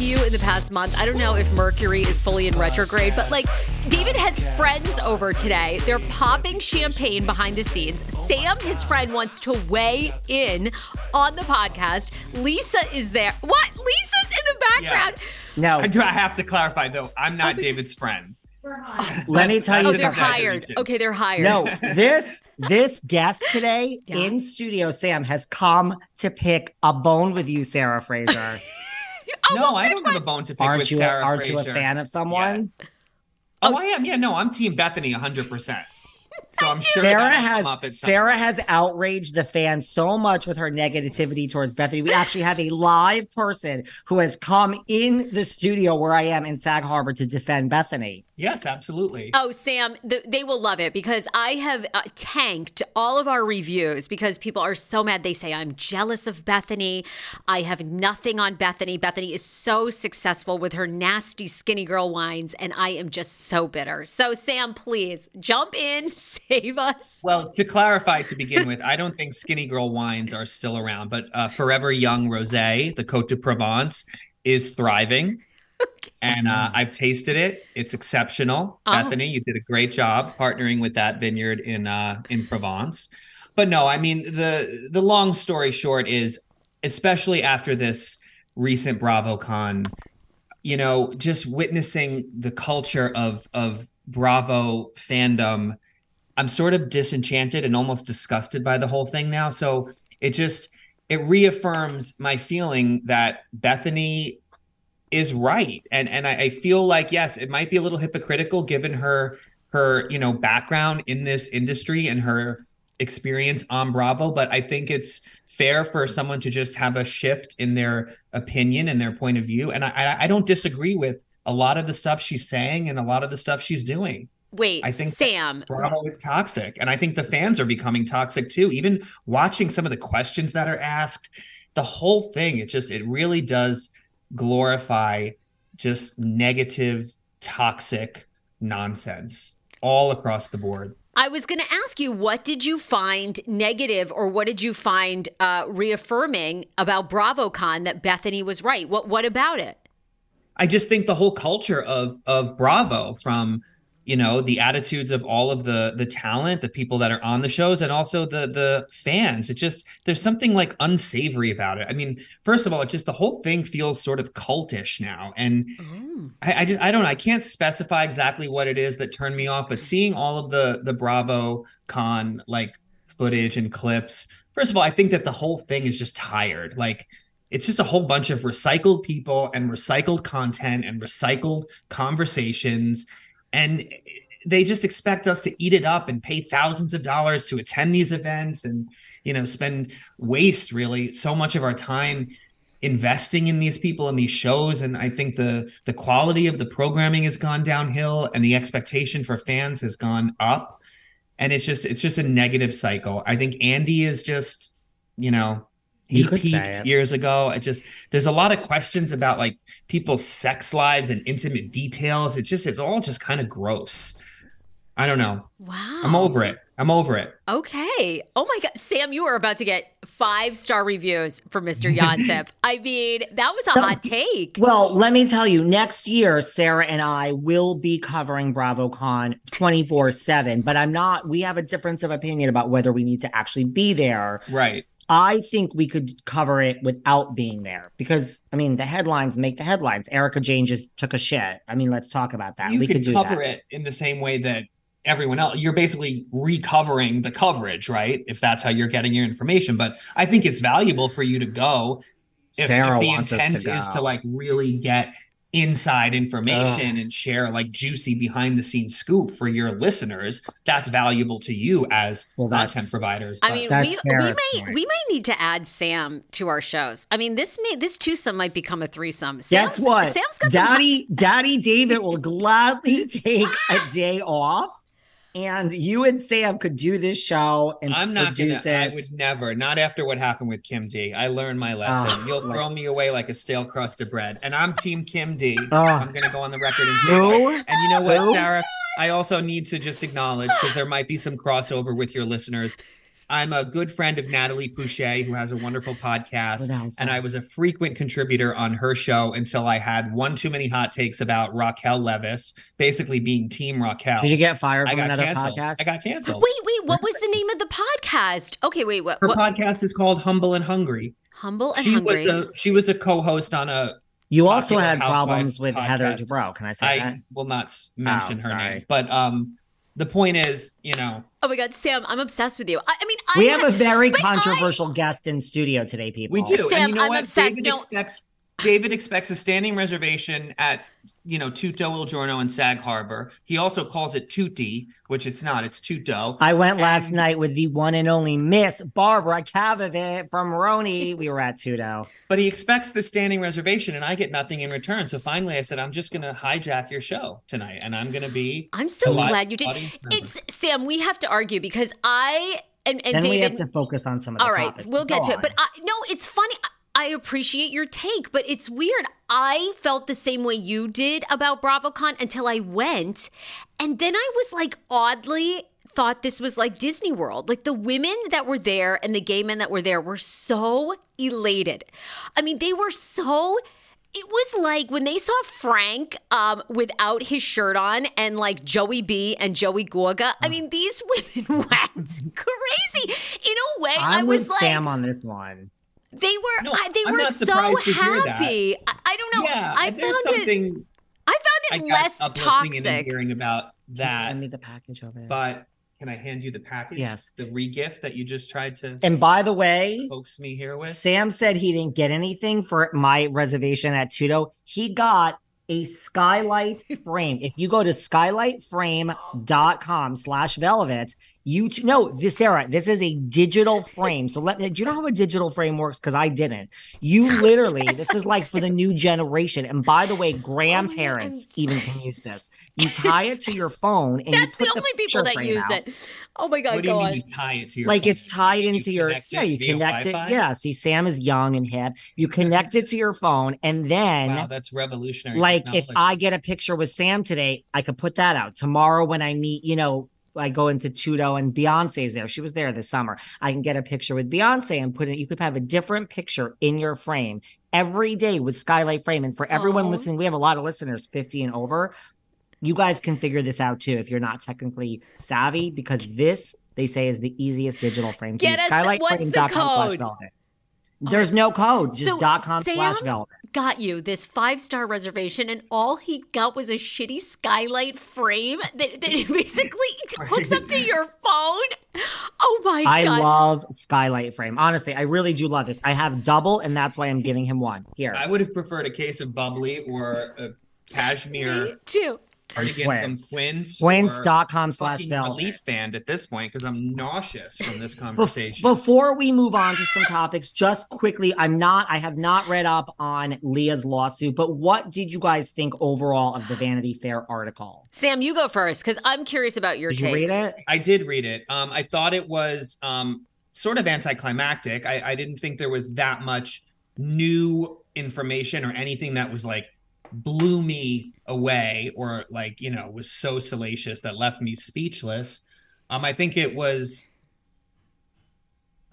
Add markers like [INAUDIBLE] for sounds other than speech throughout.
To you in the past month. I don't know if Mercury is fully in retrograde, but like David has friends over today. They're popping champagne behind the scenes. Sam, his friend, wants to weigh in on the podcast. Lisa is there. What? Lisa's in the background. Yeah. No. I do I have to clarify though, I'm not David's friend. Let me tell you Oh, they're hired. Okay, they're hired. No, [LAUGHS] this this guest today Yeah. in studio, Sam, has come to pick a bone with you, Sarah Fraser. [LAUGHS] [LAUGHS] Oh, no, well, I don't have a bone to pick aren't with you? Sarah aren't you a fan of someone? Oh, oh, I am. Yeah, no, I'm Team Bethenny 100%. So I'm sure Sarah has come up at some Sarah has outraged the fans so much with her negativity towards Bethenny. We actually have a live person who has come in the studio where I am in Sag Harbor to defend Bethenny. Yes, absolutely. Oh, Sam, th- they will love it because I have uh, tanked all of our reviews because people are so mad. They say, I'm jealous of Bethenny. I have nothing on Bethenny. Bethenny is so successful with her nasty skinny girl wines, and I am just so bitter. So, Sam, please jump in, [LAUGHS] save us. Well, to clarify to begin with, I don't think Skinny Girl wines are still around, but uh, Forever Young Rosé, the Côte de Provence, is thriving. And uh, I've tasted it. It's exceptional. Oh. Bethenny, you did a great job partnering with that vineyard in uh, in Provence. But no, I mean the the long story short is, especially after this recent BravoCon, you know, just witnessing the culture of of Bravo fandom, I'm sort of disenchanted and almost disgusted by the whole thing now. So it just it reaffirms my feeling that Bethenny is right and and I, I feel like yes it might be a little hypocritical given her her you know background in this industry and her experience on bravo but i think it's fair for someone to just have a shift in their opinion and their point of view and i i, I don't disagree with a lot of the stuff she's saying and a lot of the stuff she's doing Wait, I think- Sam, Bravo is toxic. And I think the fans are becoming toxic too. Even watching some of the questions that are asked, the whole thing, it just, it really does glorify just negative, toxic nonsense all across the board. I was going to ask you, what did you find negative or what did you find uh, reaffirming about BravoCon that Bethenny was right? What What about it? I just think the whole culture of of Bravo from you know the attitudes of all of the the talent the people that are on the shows and also the the fans it just there's something like unsavory about it i mean first of all it just the whole thing feels sort of cultish now and Oh. I, I just I don't know. I can't specify exactly what it is that turned me off, but seeing all of the the Bravo con like footage and clips, first of all, I think that the whole thing is just tired. Like it's just a whole bunch of recycled people and recycled content and recycled conversations. And they just expect us to eat it up and pay thousands of dollars to attend these events and you know spend waste really so much of our time investing in these people and these shows. And i think the the quality of the programming has gone downhill and the expectation for fans has gone up. And it's just it's just a negative cycle. I think andy is just you know he You peaked years ago. It just there's a lot of questions about like people's sex lives and intimate details it just it's all just kind of gross i don't know Wow. i'm over it i'm over it Okay. Oh my God. Sam, you are about to get five star reviews from Mr. Yontef. I mean, that was a No. hot take. Well, let me tell you, next year, Sarah and I will be covering BravoCon 24 7, but I'm not, we have a difference of opinion about whether we need to actually be there. right I think we could cover it without being there because, I mean, the headlines make the headlines. Erika Jayne just took a shit. I mean, let's talk about that. you we could, could do cover that. it in the same way that everyone else you're basically recovering the coverage right if that's how you're getting your information but i think it's valuable for you to go if, Sarah if the wants us intent to is to like really get inside information and share like juicy behind the scenes scoop for your listeners that's valuable to you as Well, content providers I mean, That's we, we may point. we may need to add Sam to our shows. I mean, this may this twosome might become a threesome. Guess Sam's, what? Sam's got some Daddy, Daddy David will gladly [LAUGHS] take a day off. And you and Sam could do this show and I'm not gonna. produce I it. would never. Not after what happened with Kim D. I learned my ah, lesson. Oh, You'll my- throw me away like a stale crust of bread, and I'm Team Kim D. Oh. I'm gonna go on the record and say. Who? And you know what, Who? Sarah? I also need to just acknowledge because there might be some crossover with your listeners. I'm a good friend of Natalie Pouchet, who has a wonderful podcast. What And? I was a frequent contributor on her show until I had one too many hot takes about Raquel Leviss, basically being Team Raquel. Did you get fired I from got another canceled. podcast? I got canceled. Wait, wait, what was the name of the podcast? Okay, wait, what? Her what podcast is called Humble and Hungry. humble and she hungry. was a she was a co-host on a you also had problems with Heather podcast. Dubrow. Can I say that? I that? will not mention Oh, her sorry. name, but um the point is, you know, oh my God, Sam, I'm obsessed with you. I, I mean, I We have a very but I- controversial guest in studio today, people. we do. Sam, and you know I'm what? obsessed. David No. expects David expects a standing reservation at you know Tutto Il Giorno and Sag Harbor. He also calls it Tutti, which it's not. It's Tutto. I went last night with the one and only Miss Barbara Kavovit from RHONY. We were at Tutto. But he expects the standing reservation, and I get nothing in return. So finally, I said, I'm just going to hijack your show tonight, and I'm going to be. I'm so glad you did. audience member. It's Sam. We have to argue because I and and Then we have to focus on some of the all right, topics. we'll Go get to on. it. But I, no, it's funny. I, appreciate your take, but it's weird. I felt the same way you did about BravoCon until I went, and then I was like oddly thought this was like Disney World. Like the women that were there and the gay men that were there were so elated. I mean, they were so it was like when they saw Frank um, without his shirt on and like Joey B and Joey Gorga. I mean, these [LAUGHS] women went [LAUGHS] crazy. In a way, I'm I was with like, Sam on this one. They were, No, I, they I'm were not so surprised to hear that. happy. I, I don't know. yeah, I there's found it. something I I found it guess less uplifting and toxic. endearing about that. Send me the package over there. But can I hand you the package? Yes. The re-gift that you just tried to and by the way, coax me here with. Sam said he didn't get anything for my reservation at Tutto. He got a skylight [LAUGHS] frame. If you go to skylightframe.com slash velvet, you t- no, this Sarah, this is a digital [LAUGHS] frame. So let do you know how a digital frame works? Because I didn't. You [LAUGHS] literally, Yes, this is like for the new generation. And by the way, Oh grandparents I'm even can use this. You tie it to your phone and That's you the only picture people that use out. it. Oh my god, what do you go mean on. you tie it to your like phone? it's tied You into your it yeah you connect it Wi-Fi? yeah see sam is young and hip you connect it to your phone and then Wow, that's revolutionary. like if i get a picture with sam today i could put that out tomorrow when i meet you know I go into Tutto and Beyonce's there. She was there this summer. I can get a picture with Beyonce and put it. You could have a different picture in your frame every day with Skylight Frame. And for everyone Aw. listening, we have a lot of listeners 50 and over. You guys can figure this out too if you're not technically savvy, because this they say is the easiest digital frame. to Get use. us the- what's the code? Velvet. There's no code, just So, dot com slash Sam? velvet. got you this five star reservation, and all he got was a shitty skylight frame that, that [LAUGHS] [LAUGHS] basically hooks up to your phone. Oh my I god! I love Skylight frame. Honestly, I really do love this. I have double, and that's why I'm giving him one. Here. I would have preferred a case of bubbly or a cashmere. Me cashmere too. cardigan from Quince. Quince. Quince.com slash fucking velvet. band at this point because I'm nauseous from this Bef- conversation. Before we move on to some topics, just quickly, I'm not, I have not read up on Leah's lawsuit, but what did you guys think overall of the Vanity Fair article? Sam, you go first because I'm curious about your Did you takes. read it? I did read it. Um, I thought it was um, sort of anticlimactic. I, I didn't think there was that much new information or anything that was like blew me away or like you know was so salacious that left me speechless. Um, I think it was.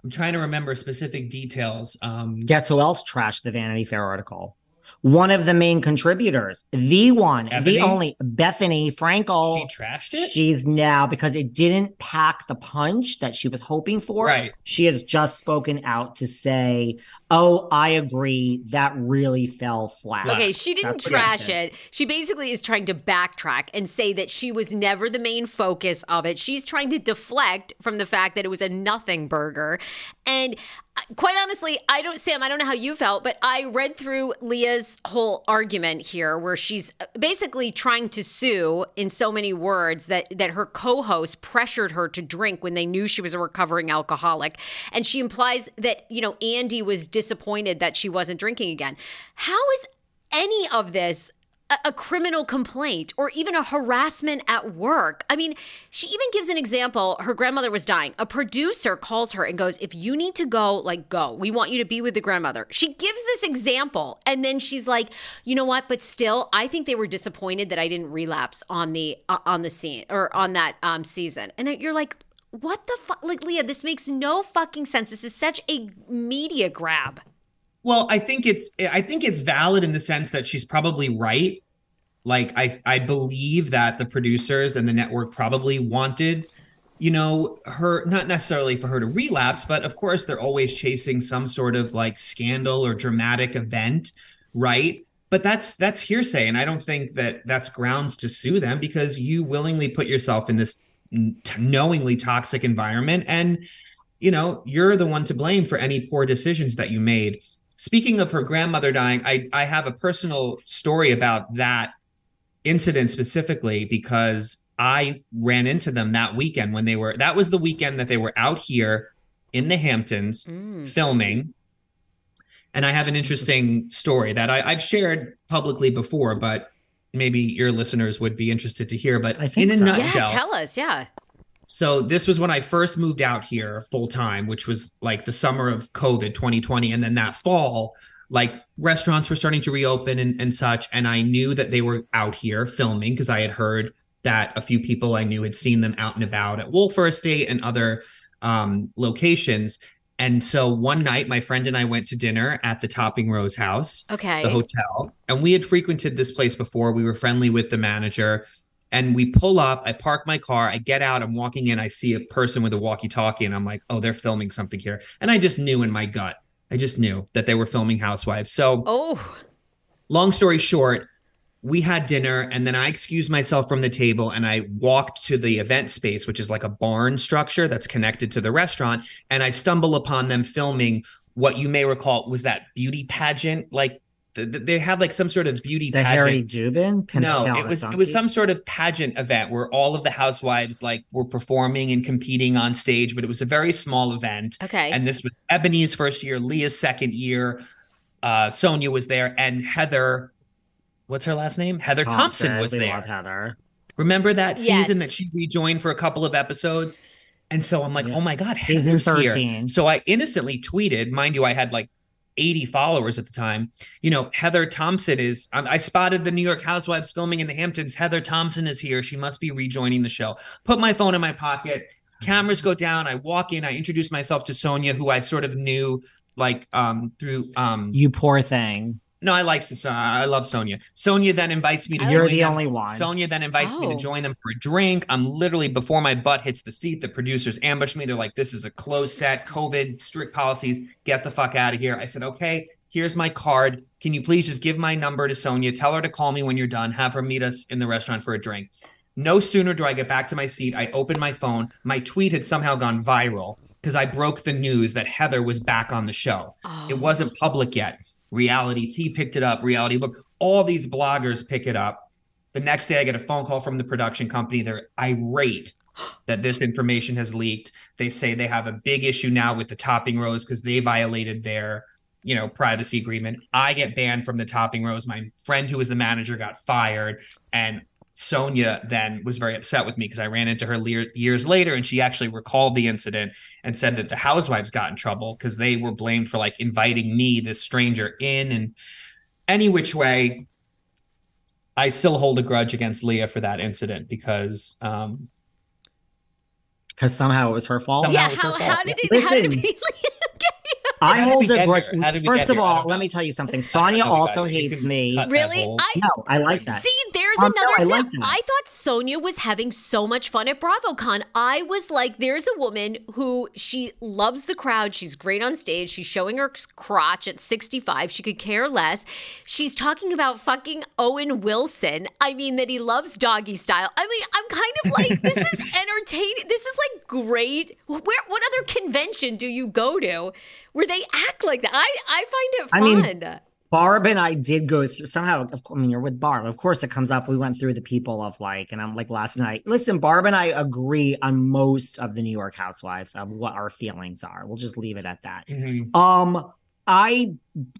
I'm trying to remember specific details. Um, Guess who else trashed the Vanity Fair article? One of the main contributors, the one, the only Bethenny Frankel. she trashed it. She's now because it didn't pack the punch that she was hoping for. Right. She has just spoken out to say, "Oh, I agree. That really fell flat." Flat. Okay, she didn't That's trash said. it. She basically is trying to backtrack and say that she was never the main focus of it. She's trying to deflect from the fact that it was a nothing burger. And quite honestly, I don't, Sam, I don't know how you felt, but I read through Leah's whole argument here where she's basically trying to sue in so many words that, that her co host pressured her to drink when they knew she was a recovering alcoholic. And she implies that, you know, Andy was disappointed that she wasn't drinking again. How is any of this a, criminal complaint or even a harassment at work. I mean, she even gives an example. Her grandmother was dying. A producer calls her and goes, If you need to go, like, go. We want you to be with the grandmother. She gives this example. And then she's like, You know what? But still, I think they were disappointed that I didn't relapse on the, uh, on the scene or on that um, season. And you're like, what the fuck? Like, Leah, this makes no fucking sense. This is such a media grab. Well, I think it's I think it's valid in the sense that she's probably right. Like I I believe that the producers and the network probably wanted, you know, her not necessarily for her to relapse, but of course they're always chasing some sort of like scandal or dramatic event, right? But that's that's hearsay and I don't think that that's grounds to sue them because you willingly put yourself in this knowingly toxic environment and you know, you're the one to blame for any poor decisions that you made speaking of her grandmother dying, I I have a personal story about that incident specifically because I ran into them that weekend when they were that was the weekend that they were out here in the Hamptons Mm. filming. And I have an interesting story that I, I've shared publicly before, but maybe your listeners would be interested to hear. But I think in a so. Yeah, nutshell, tell us. Yeah. So this was when I first moved out here full time, which was like the summer of COVID 2020. And then that fall, like restaurants were starting to reopen and, and such. And I knew that they were out here filming because I had heard that a few people I knew had seen them out and about at Wölffer Estate and other um, locations. And so one night, my friend and I went to dinner at the Topping Rose house Okay. the hotel and we had frequented this place before we were friendly with the manager and we pull up i park my car i get out i'm walking in i see a person with a walkie talkie and i'm like oh they're filming something here. And i just knew in my gut i just knew that they were filming housewives. So oh, long story short we had dinner and then i excused myself from the table and i walked to the event space which is like a barn structure that's connected to the restaurant and i stumble upon them filming what you may recall was that beauty pageant like they had like some sort of beauty The pageant Harry Dubin? no, it was it was some sort of pageant event where all of the housewives like were performing and competing on stage, but it was a very small event. okay. And this was Eboni's first year, Leah's second year. Uh, Sonja was there, and Heather, what's her last name? Heather Thomson, was we there. love Heather. Remember that season that she rejoined for a couple of episodes? And so I'm like, Yeah. oh my God, Season Heather's here. So I innocently tweeted, mind you, I had like 80 followers at the time. You know, Heather Thomson is, I, I spotted the New York Housewives filming in the Hamptons. Heather Thomson is here. She must be rejoining the show. Put my phone in my pocket. Cameras go down. I walk in. I introduce myself to Sonja, who I sort of knew like um through um You poor thing. No, I like Sonja. I love Sonja. Sonja then invites me to. You're join the them. only one. Sonja then invites me to Oh. join them for a drink. I'm literally before my butt hits the seat. The producers ambush me. They're like, "This is a closed set, COVID strict policies. Get the fuck out of here." I said, "Okay, here's my card. Can you please just give my number to Sonja? Tell her to call me when you're done. Have her meet us in the restaurant for a drink." No sooner do I get back to my seat, I open my phone. My tweet had somehow gone viral because I broke the news that Heather was back on the show. Oh. It wasn't public yet. Reality Tea picked it up. Reality Look, all these bloggers pick it up. The next day, I get a phone call from the production company. They're irate that this information has leaked. They say they have a big issue now with the Topping Rose because they violated their, you know, privacy agreement. I get banned from the Topping Rose. My friend who was the manager got fired, and Sonja then was very upset with me because I ran into her le- years later and she actually recalled the incident and said that the housewives got in trouble because they were blamed for like inviting me, this stranger, in. And any which way, I still hold a grudge against Leah for that incident because um, Because somehow it was her fault. Somehow yeah, it was her how, fault. how did it? How did it Listen. Be? I hold we a grudge. here? How did we First of all, let me tell you something. Sonja also hates me. Really? I- No, I like that. See, there's Um, no, another I like that. I thought Sonja was having so much fun at BravoCon. I was like, there's a woman who she loves the crowd. She's great on stage. She's showing her crotch at 65. She could care less. She's talking about fucking Owen Wilson. I mean, that he loves doggy style. I mean, I'm kind of like, this is [LAUGHS] entertaining. This is like great. Where, what other convention do you go to where they act like that? I, I find it fun. I mean, Barb and I did go through somehow. Of course, I mean, you're with Barb. Of course, it comes up. We went through the people of like, and I'm like last night. Listen, Barb and I agree on most of the New York Housewives of what our feelings are. We'll just leave it at that. Mhm. Um, I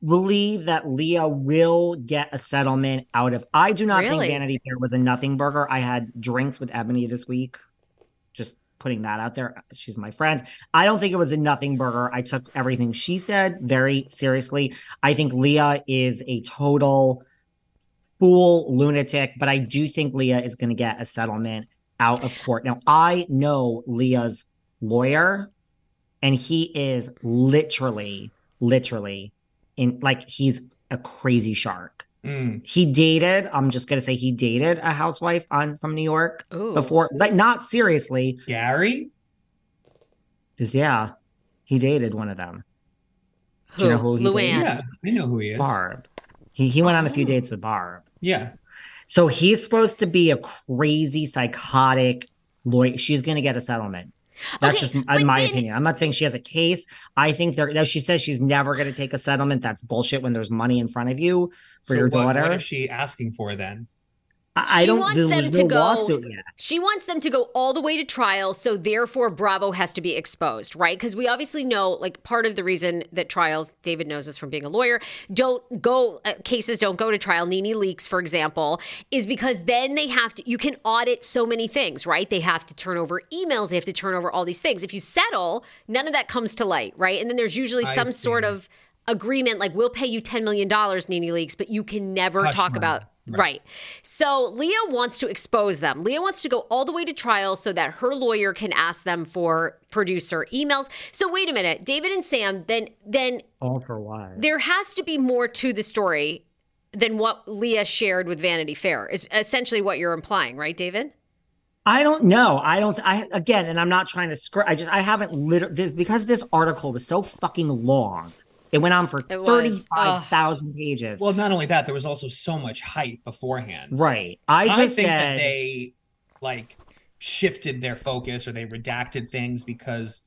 believe that Leah will get a settlement out of. I do not Really? think Vanity Fair was a nothing burger. I had drinks with Eboni this week. Just putting that out there. She's my friend. I don't think it was a nothing burger. I took everything she said very seriously. I think Leah is a total fool lunatic, but I do think Leah is going to get a settlement out of court. Now, I know Leah's lawyer, and he is literally, literally in like he's a crazy shark. Mm. He dated, I'm just going to say he dated a housewife on from New York Ooh. before, like not seriously. Gary? Just yeah, he dated one of them. Who? Do you know who he dated? Luann. Yeah, I know who he is. Barb. He he went on a few Oh. dates with Barb. Yeah. So he's supposed to be a crazy, psychotic lawyer. She's going to get a settlement. That's Okay, just in my then- opinion. I'm not saying she has a case. I think there. Now she says she's never going to take a settlement. That's bullshit. When there's money in front of you for So your what, daughter, what is she asking for then? I, don't. wants them no to go-. She wants them to go all the way to trial, so therefore Bravo has to be exposed, right? Because we obviously know, like, part of the reason that trials, David knows this from being a lawyer, don't go, uh, cases don't go to trial, NeNe Leakes, for example, is because then they have to, you can audit so many things, right? They have to turn over emails, they have to turn over all these things. If you settle, none of that comes to light, right? And then there's usually I some see. sort of agreement, like, we'll pay you $10 million, NeNe Leakes, but you can never Hush talk money. about Right. So Leah wants to expose them. Leah wants to go all the way to trial so that her lawyer can ask them for producer emails. So wait a minute, David and Sam, then then All for what? there has to be more to the story than what Leah shared with Vanity Fair. Is essentially what you're implying, right, David? I don't know. I don't. I again, and I'm not trying to script. I just I haven't literally this because this article was so fucking long. It went on for It was. thirty five thousand pages. Well, not only that, there was also so much hype beforehand. right. I just think said that they like shifted their focus or they redacted things because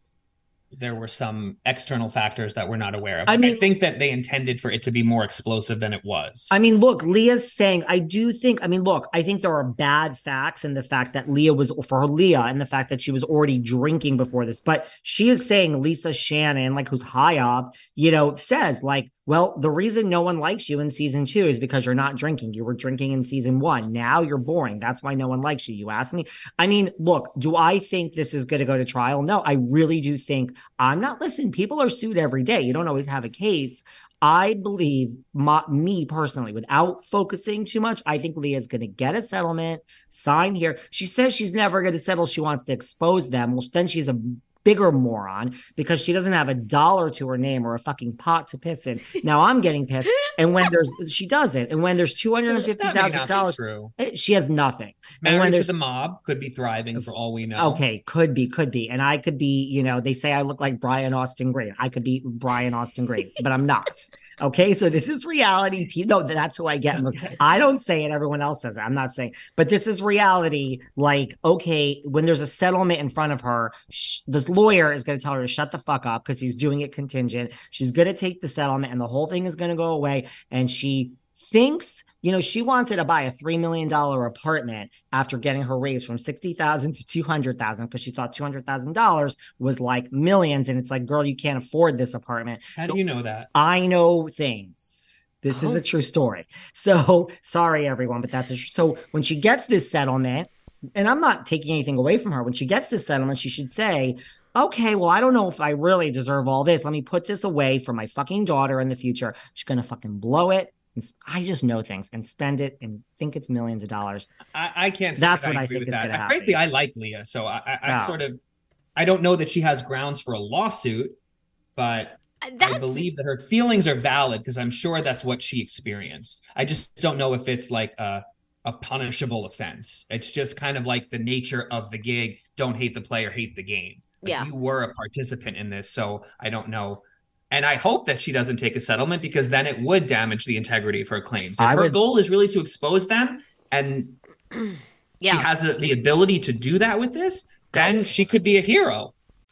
there were some external factors that we're not aware of. I I, think that they intended for it to be more explosive than it was. I mean, look, Leah's saying, I do think, I mean, look, I think there are bad facts in the fact that Leah was, for her Leah, and the fact that she was already drinking before this. But she is saying, Lisa Shannon, like who's high up, you know, says, like, well, the reason no one likes you in season two is because you're not drinking. You were drinking in season one. Now you're boring. That's why no one likes you. You ask me. I mean, look, do I think this is going to go to trial? No, I really do think I'm not, listen, people are sued every day. You don't always have a case. I believe my, me personally, without focusing too much, I think Leah's going to get a settlement, sign here. She says she's never going to settle. She wants to expose them. Well, then she's a bigger moron because she doesn't have a dollar to her name or a fucking pot to piss in. Now I'm getting pissed. And when there's [LAUGHS] she doesn't. And when there's two hundred and fifty thousand dollars, eh, she has nothing. Married and when to the mob could be thriving for all we know. Okay, could be, could be. And I could be, you know, they say I look like Brian Austin Green. I could be Brian Austin Green, but I'm not. [LAUGHS] Okay, so this is reality. No, that's who I get. [LAUGHS] I don't say it, everyone else says it. I'm not saying, but this is reality. Like, okay, when there's a settlement in front of her, sh- this lawyer is going to tell her to shut the fuck up because he's doing it contingent. She's going to take the settlement and the whole thing is going to go away. And she thinks, you know, she wanted to buy a $3 million apartment after getting her raise from 60,000 to 200,000 because she thought $200,000 was like millions. And it's like, girl, you can't afford this apartment. How so do you know that? I know things. This oh. is a true story. So sorry, everyone, but that's a, so when she gets this settlement, and I'm not taking anything away from her, when she gets this settlement, she should say, okay, well, I don't know if I really deserve all this. Let me put this away for my fucking daughter in the future. She's going to fucking blow it I just know things and spend it and think it's millions of dollars. I, I can't. That's what I, I think is going to happen. Frankly, I like Leah, so I, I, I sort of, I don't know that she has grounds for a lawsuit, but uh, that's... I believe that her feelings are valid because I'm sure that's what she experienced. I just don't know if it's like a a punishable offense. It's just kind of like the nature of the gig. Don't hate the player, hate the game. Like yeah, you were a participant in this, so I don't know and I hope that she doesn't take a settlement because then it would damage the integrity of her claims. If I her would... goal is really to expose them and yeah. she has the ability to do that with this, then she could be a hero.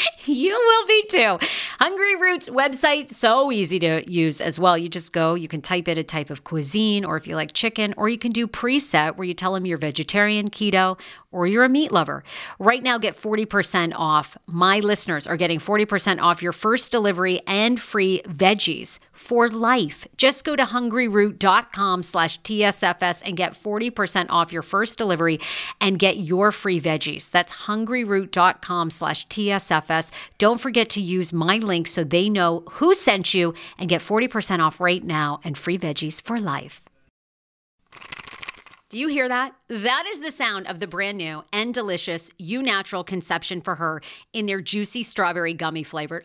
[LAUGHS] you will be too. Hungry Roots website, so easy to use as well. You just go, you can type in a type of cuisine, or if you like chicken, or you can do preset where you tell them you're vegetarian, keto, or you're a meat lover. Right now, get 40% off. My listeners are getting 40% off your first delivery and free veggies for life. Just go to hungryroot.com slash TSFS and get 40% off your first delivery and get your free veggies. That's hungryroot.com slash TSFS. Don't forget to use my link so they know who sent you and get 40% off right now and free veggies for life. Do you hear that? That is the sound of the brand new and delicious Eu Natural Conception for Her in their juicy strawberry gummy flavor.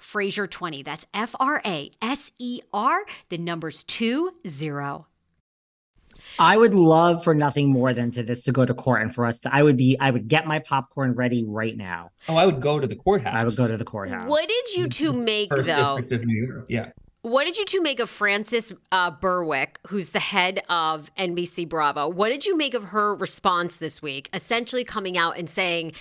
Fraser20. That's F R A S E R, the numbers two zero. I would love for nothing more than to this to go to court and for us to I would be I would get my popcorn ready right now. Oh, I would go to the courthouse. I would go to the courthouse. What did you two make First though? District of New York. Yeah. What did you two make of Frances uh, Berwick, who's the head of NBC Bravo? What did you make of her response this week, essentially coming out and saying,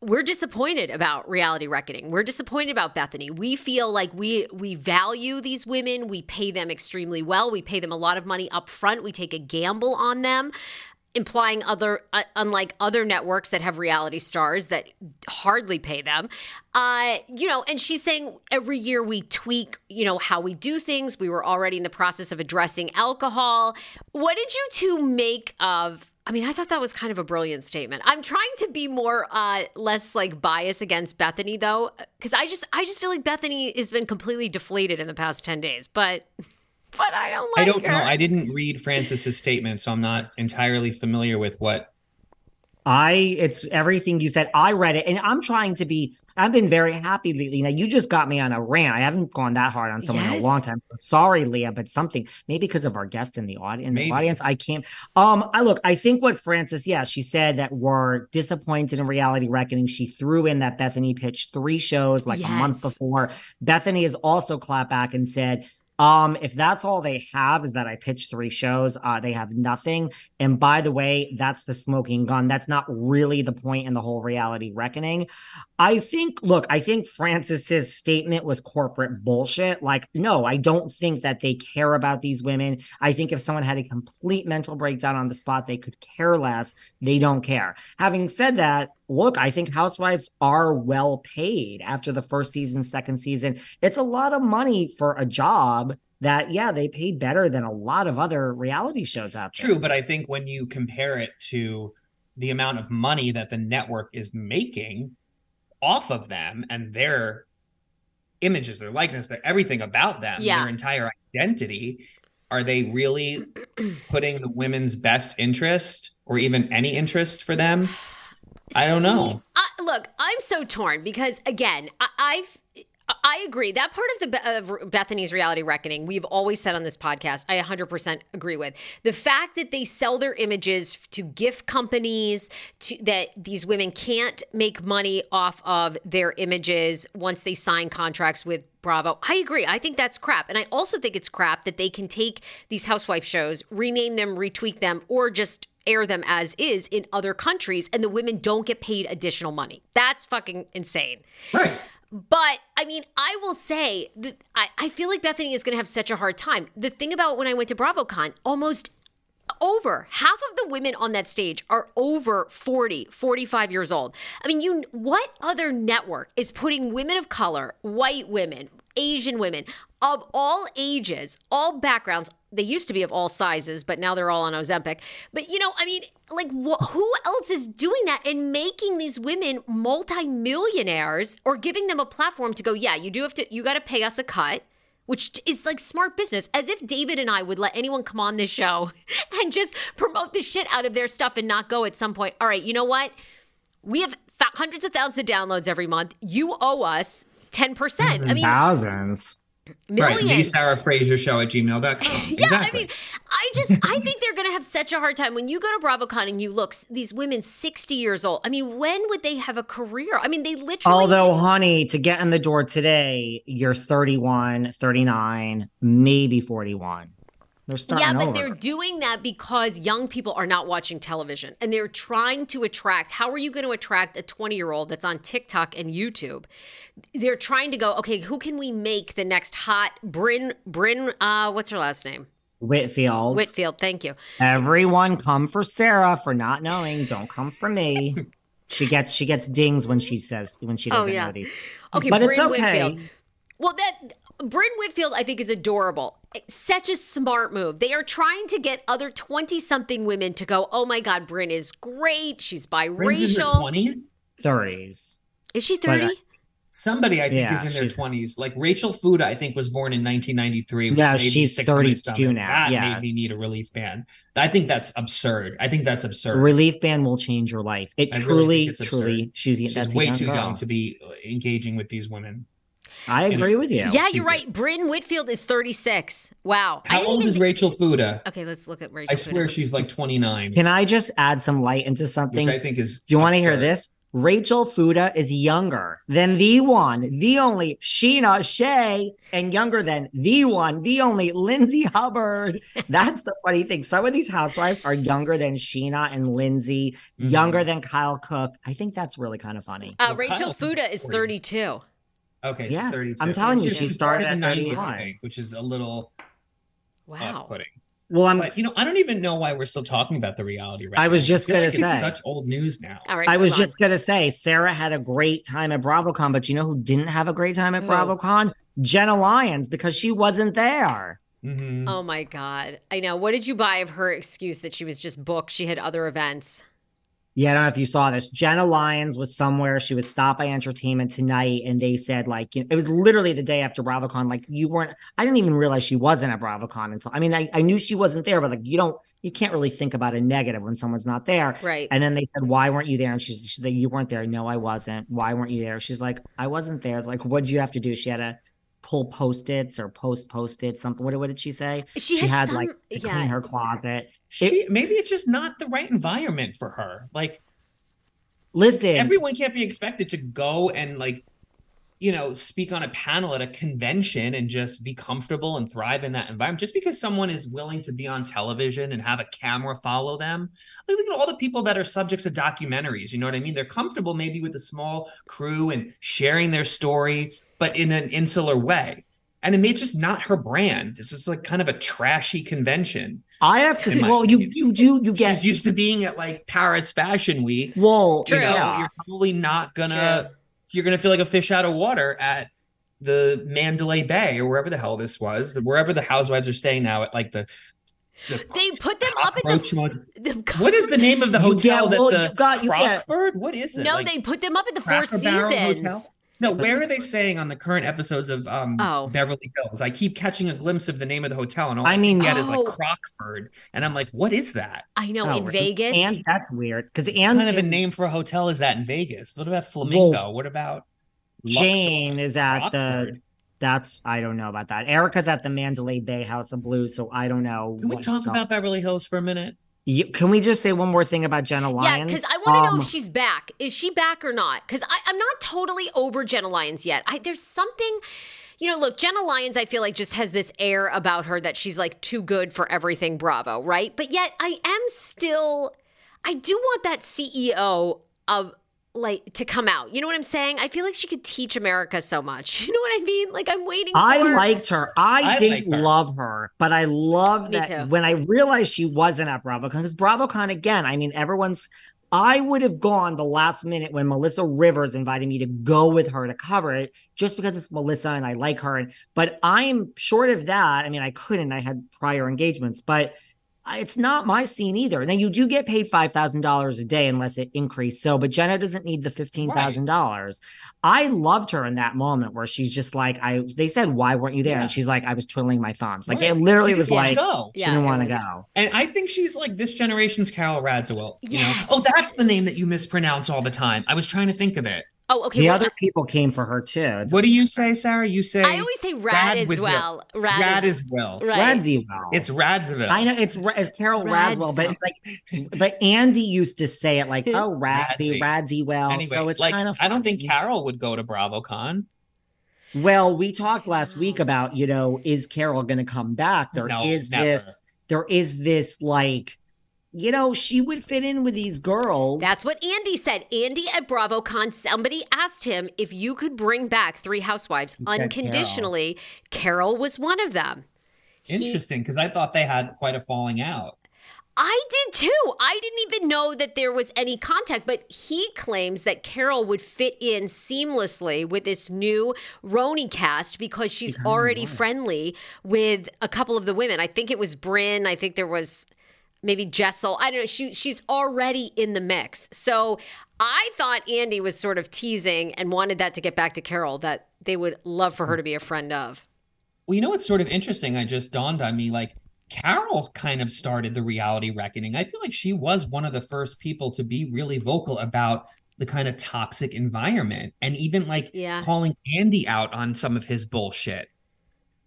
we're disappointed about reality reckoning. We're disappointed about Bethenny. We feel like we we value these women. We pay them extremely well. We pay them a lot of money up front. We take a gamble on them implying other uh, unlike other networks that have reality stars that hardly pay them uh you know and she's saying every year we tweak you know how we do things we were already in the process of addressing alcohol what did you two make of I mean, I thought that was kind of a brilliant statement. I'm trying to be more uh less like bias against Bethenny though cuz I just I just feel like Bethenny has been completely deflated in the past 10 days, but [LAUGHS] but I don't like I don't her. know. I didn't read Frances's statement, so I'm not entirely familiar with what. I it's everything you said. I read it and I'm trying to be I've been very happy lately. Now you just got me on a rant. I haven't gone that hard on someone in a long time. So sorry, Leah, but something maybe because of our guest in the audience. In the audience, I can't. Um, I look. I think what Frances, yeah, she said that we're disappointed in reality reckoning. She threw in that Bethenny pitched three shows like a month before. Bethenny has also clapped back and said. Um, if that's all they have is that I pitched three shows, uh, they have nothing. And by the way, that's the smoking gun. That's not really the point in the whole reality reckoning. I think, look, I think Frances's statement was corporate bullshit. Like, no, I don't think that they care about these women. I think if someone had a complete mental breakdown on the spot, they could care less. They don't care. Having said that, look, I think housewives are well paid after the first season, second season. It's a lot of money for a job that, yeah, they pay better than a lot of other reality shows out there. True, but I think when you compare it to the amount of money that the network is making off of them and their images, their likeness, their everything about them, Yeah. their entire identity, are they really [CLEARS THROAT] putting the women's best interest or even any interest for them? I don't know. I, look, I'm so torn because again, I, I've. I agree. That part of the of Bethenny's reality reckoning, we've always said on this podcast, I 100% agree with. The fact that they sell their images to gift companies, to, that these women can't make money off of their images once they sign contracts with Bravo. I agree. I think that's crap. And I also think it's crap that they can take these housewife shows, rename them, retweak them, or just air them as is in other countries, and the women don't get paid additional money. That's fucking insane. Right. But I mean, I will say that I, I feel like Bethenny is going to have such a hard time. The thing about when I went to BravoCon, almost over half of the women on that stage are over 40 45 years old i mean you what other network is putting women of color white women asian women of all ages all backgrounds they used to be of all sizes but now they're all on ozempic but you know i mean like wh- who else is doing that and making these women multimillionaires or giving them a platform to go yeah you do have to you got to pay us a cut which is like smart business, as if David and I would let anyone come on this show [LAUGHS] and just promote the shit out of their stuff and not go at some point. All right, you know what? We have th- hundreds of thousands of downloads every month. You owe us 10%. I mean, thousands. millions. Right. The Sarah Fraser show at gmail.com. Yeah, exactly. I mean, I just I [LAUGHS] think they're gonna have such a hard time when you go to BravoCon and you look these women sixty years old. I mean, when would they have a career? I mean, they literally. Although, honey, to get in the door today, you're 31, 39, maybe 41. They're starting yeah, but over. they're doing that because young people are not watching television and they're trying to attract. How are you going to attract a 20 year old that's on TikTok and YouTube? They're trying to go, okay, who can we make the next hot Brynn, Brynn, uh, what's her last name? Whitfield. Whitfield. Thank you. Everyone come for Sarah for not knowing. Don't come for me. she gets she gets dings when she says when she Oh, doesn't yeah. know these. Okay, But Brynn it's okay. Whitfield. Well, that Brynn Whitfield, I think, is adorable. Such a smart move. They are trying to get other 20 something women to go, oh my God, Brynn is great. She's biracial. Brynn's in her biracial. 20s? 30s. Is she But, uh, 30? Somebody I think Yeah, is in their 20s. Like Rachel Fuda, I think, was born in 1993. Yeah, she's sick to my 32 now, That made me need a relief band. I think that's absurd. I think that's absurd. Relief band will change your life. It I truly, think it's truly, she's, She's that's way young too girl. young to be uh, engaging with these women. I and- agree with you. Yeah, you're right. Brynn Whitfield is 36. Wow. How old even is Rachel Fuda? Okay, let's look at Rachel. I swear Fuda. she's like 29, Can I just add some light into which something? I think is. Do you want to hear this? Rachel Fuda is younger than the one, the only Scheana Shay, and younger than the one, the only Lindsay Hubbard. [LAUGHS] That's the funny thing. Some of these housewives are younger than Scheana and Lindsay, Mhm. younger than Kyle Cooke. I think that's really kind of funny. Uh, Well, Rachel Kyle Fuda is is 40. 32. Okay, Yes, 32. I'm telling you, So she was started at the 90s, I think, which is a little Wow. off-putting. Well, I'm. But you know, I don't even know why we're still talking about the reality. Right I was now. just feel gonna like it's say. such old news now. All right. I was on. just gonna say Sarah had a great time at BravoCon, but you know who didn't have a great time at Who? BravoCon? Jenna Lyons because she wasn't there. Mhm. Oh my God. I know. What did you buy of her excuse that she was just booked? She had other events. Yeah, I don't know if you saw this. Jenna Lyons was somewhere. She was stopped by entertainment tonight, and they said, like, you know, it was literally the day after BravoCon. Like, you weren't, I didn't even realize she wasn't at BravoCon until, I mean, I, I knew she wasn't there, but like, you don't, you can't really think about a negative when someone's not there. Right. And then they said, why weren't you there? And she's, she's like, you weren't there. No, I wasn't. Why weren't you there? She's like, I wasn't there. Like, what did you have to do? She had to pull post-its or post post-it something. What, what did she say? She, She, had, some- like to yeah. clean her closet. She maybe it's just not the right environment for her. Like Listen, everyone can't be expected to go and like you know speak on a panel at a convention and just be comfortable and thrive in that environment just because someone is willing to be on television and have a camera follow them like look at all the people that are subjects of documentaries you know what i mean they're comfortable maybe with a small crew and sharing their story but in an insular way and it may it's just not her brand it's just like kind of a trashy convention I have to say, well, you opinion. you do you get she's used to being at like paris fashion week well, you know, yeah. you're probably not gonna you're gonna feel like a fish out of water at the Mandalay Bay or wherever the hell this was, wherever the housewives are staying now at like the. the They put them up at cockroach the. the what is the name of the You hotel get- that well, the you got- you get- What is it? No, Like, they put them up at the Four Barrel Seasons. Hotel? No, where are they saying on the current episodes of um Oh. Beverly Hills? I keep catching a glimpse of the name of the hotel, and all I I, mean- get is like Oh. Crockford, and I'm like, what is that? I know Oh, in really? Vegas. and that's weird because What and kind of a name for a hotel is that in Vegas? What about Flamingo? what about Luxor? Jane is at the. That's I don't know about that. Erika's at the Mandalay Bay House of Blues, so I don't know. Can we talk hotel- about Beverly Hills for a minute? You, can we just say one more thing about Jenna Lyons? yeah, because I want to know Um, if she's back. Is she back or not? Because I'm not totally over Jenna Lyons yet. I, there's something, you know, look, Jenna Lyons, I feel like just has this air about her that she's like too good for everything Bravo, right? But yet I am still, I do want that CEO of like to come out. You know what I'm saying? I feel like she could teach America so much. [LAUGHS] You know what I mean? Like I'm waiting. I for- liked her. I, I didn't like her. love her, but I love Me that too. when I realized she wasn't at BravoCon because BravoCon again. I mean, everyone's. I would have gone the last minute when Melissa Rivers invited me to go with her to cover it, just because it's Melissa and I like her. And but I'm short of that. I mean, I couldn't. I had prior engagements, but it's not my scene either. Now you do get paid five thousand dollars a day unless it increased. So, but Jenna doesn't need the fifteen thousand dollars. I loved her in that moment where she's just like, I. They said, "Why weren't you there?" Yeah. And she's like, "I was twiddling my thumbs." Like Right. it literally was like go. she Yeah, didn't want to go. And I think she's like this generation's Carol Radziwill. You Yes. know? Oh, that's the name that you mispronounce all the time. I was trying to think of it. Oh, okay. The well, other uh people came for her too. It's What do you say, Sarah? You say I always say rad, as Radwizwill. well. Rad, Rad is is Will. right. Radziwill. It's Radziville. I know it's, Ra- it's Carol Raswell, but it's like, but Andy used to say it like, "Oh, [LAUGHS] Radzi, Radzi. Radziwill." Anyway, so it's like kind of. I don't think. Carol would go to BravoCon. Well, we talked last week oh. about, you know, is Carol going to come back? There is No, never. this, there is this like, you know, she would fit in with these girls. That's what Andy said. Andy at BravoCon, somebody asked him if you could bring back three housewives He unconditionally. Carol. was one of them. Interesting, because I thought they had quite a falling out. I did too. I didn't even know that there was any contact, but he claims that Carol would fit in seamlessly with this new RHONY cast because she's already friendly with a couple of the women. I think it was Brynn. I think there was maybe Jessel. I don't know. She she's already in the mix. So I thought Andy was sort of teasing and wanted that to get back to Carol that they would love for her to be a friend of. Well, you know what's sort of interesting? I just dawned on me like Carol kind of started the reality reckoning. I feel like she was one of the first people to be really vocal about the kind of toxic environment and even like Yeah. calling Andy out on some of his bullshit.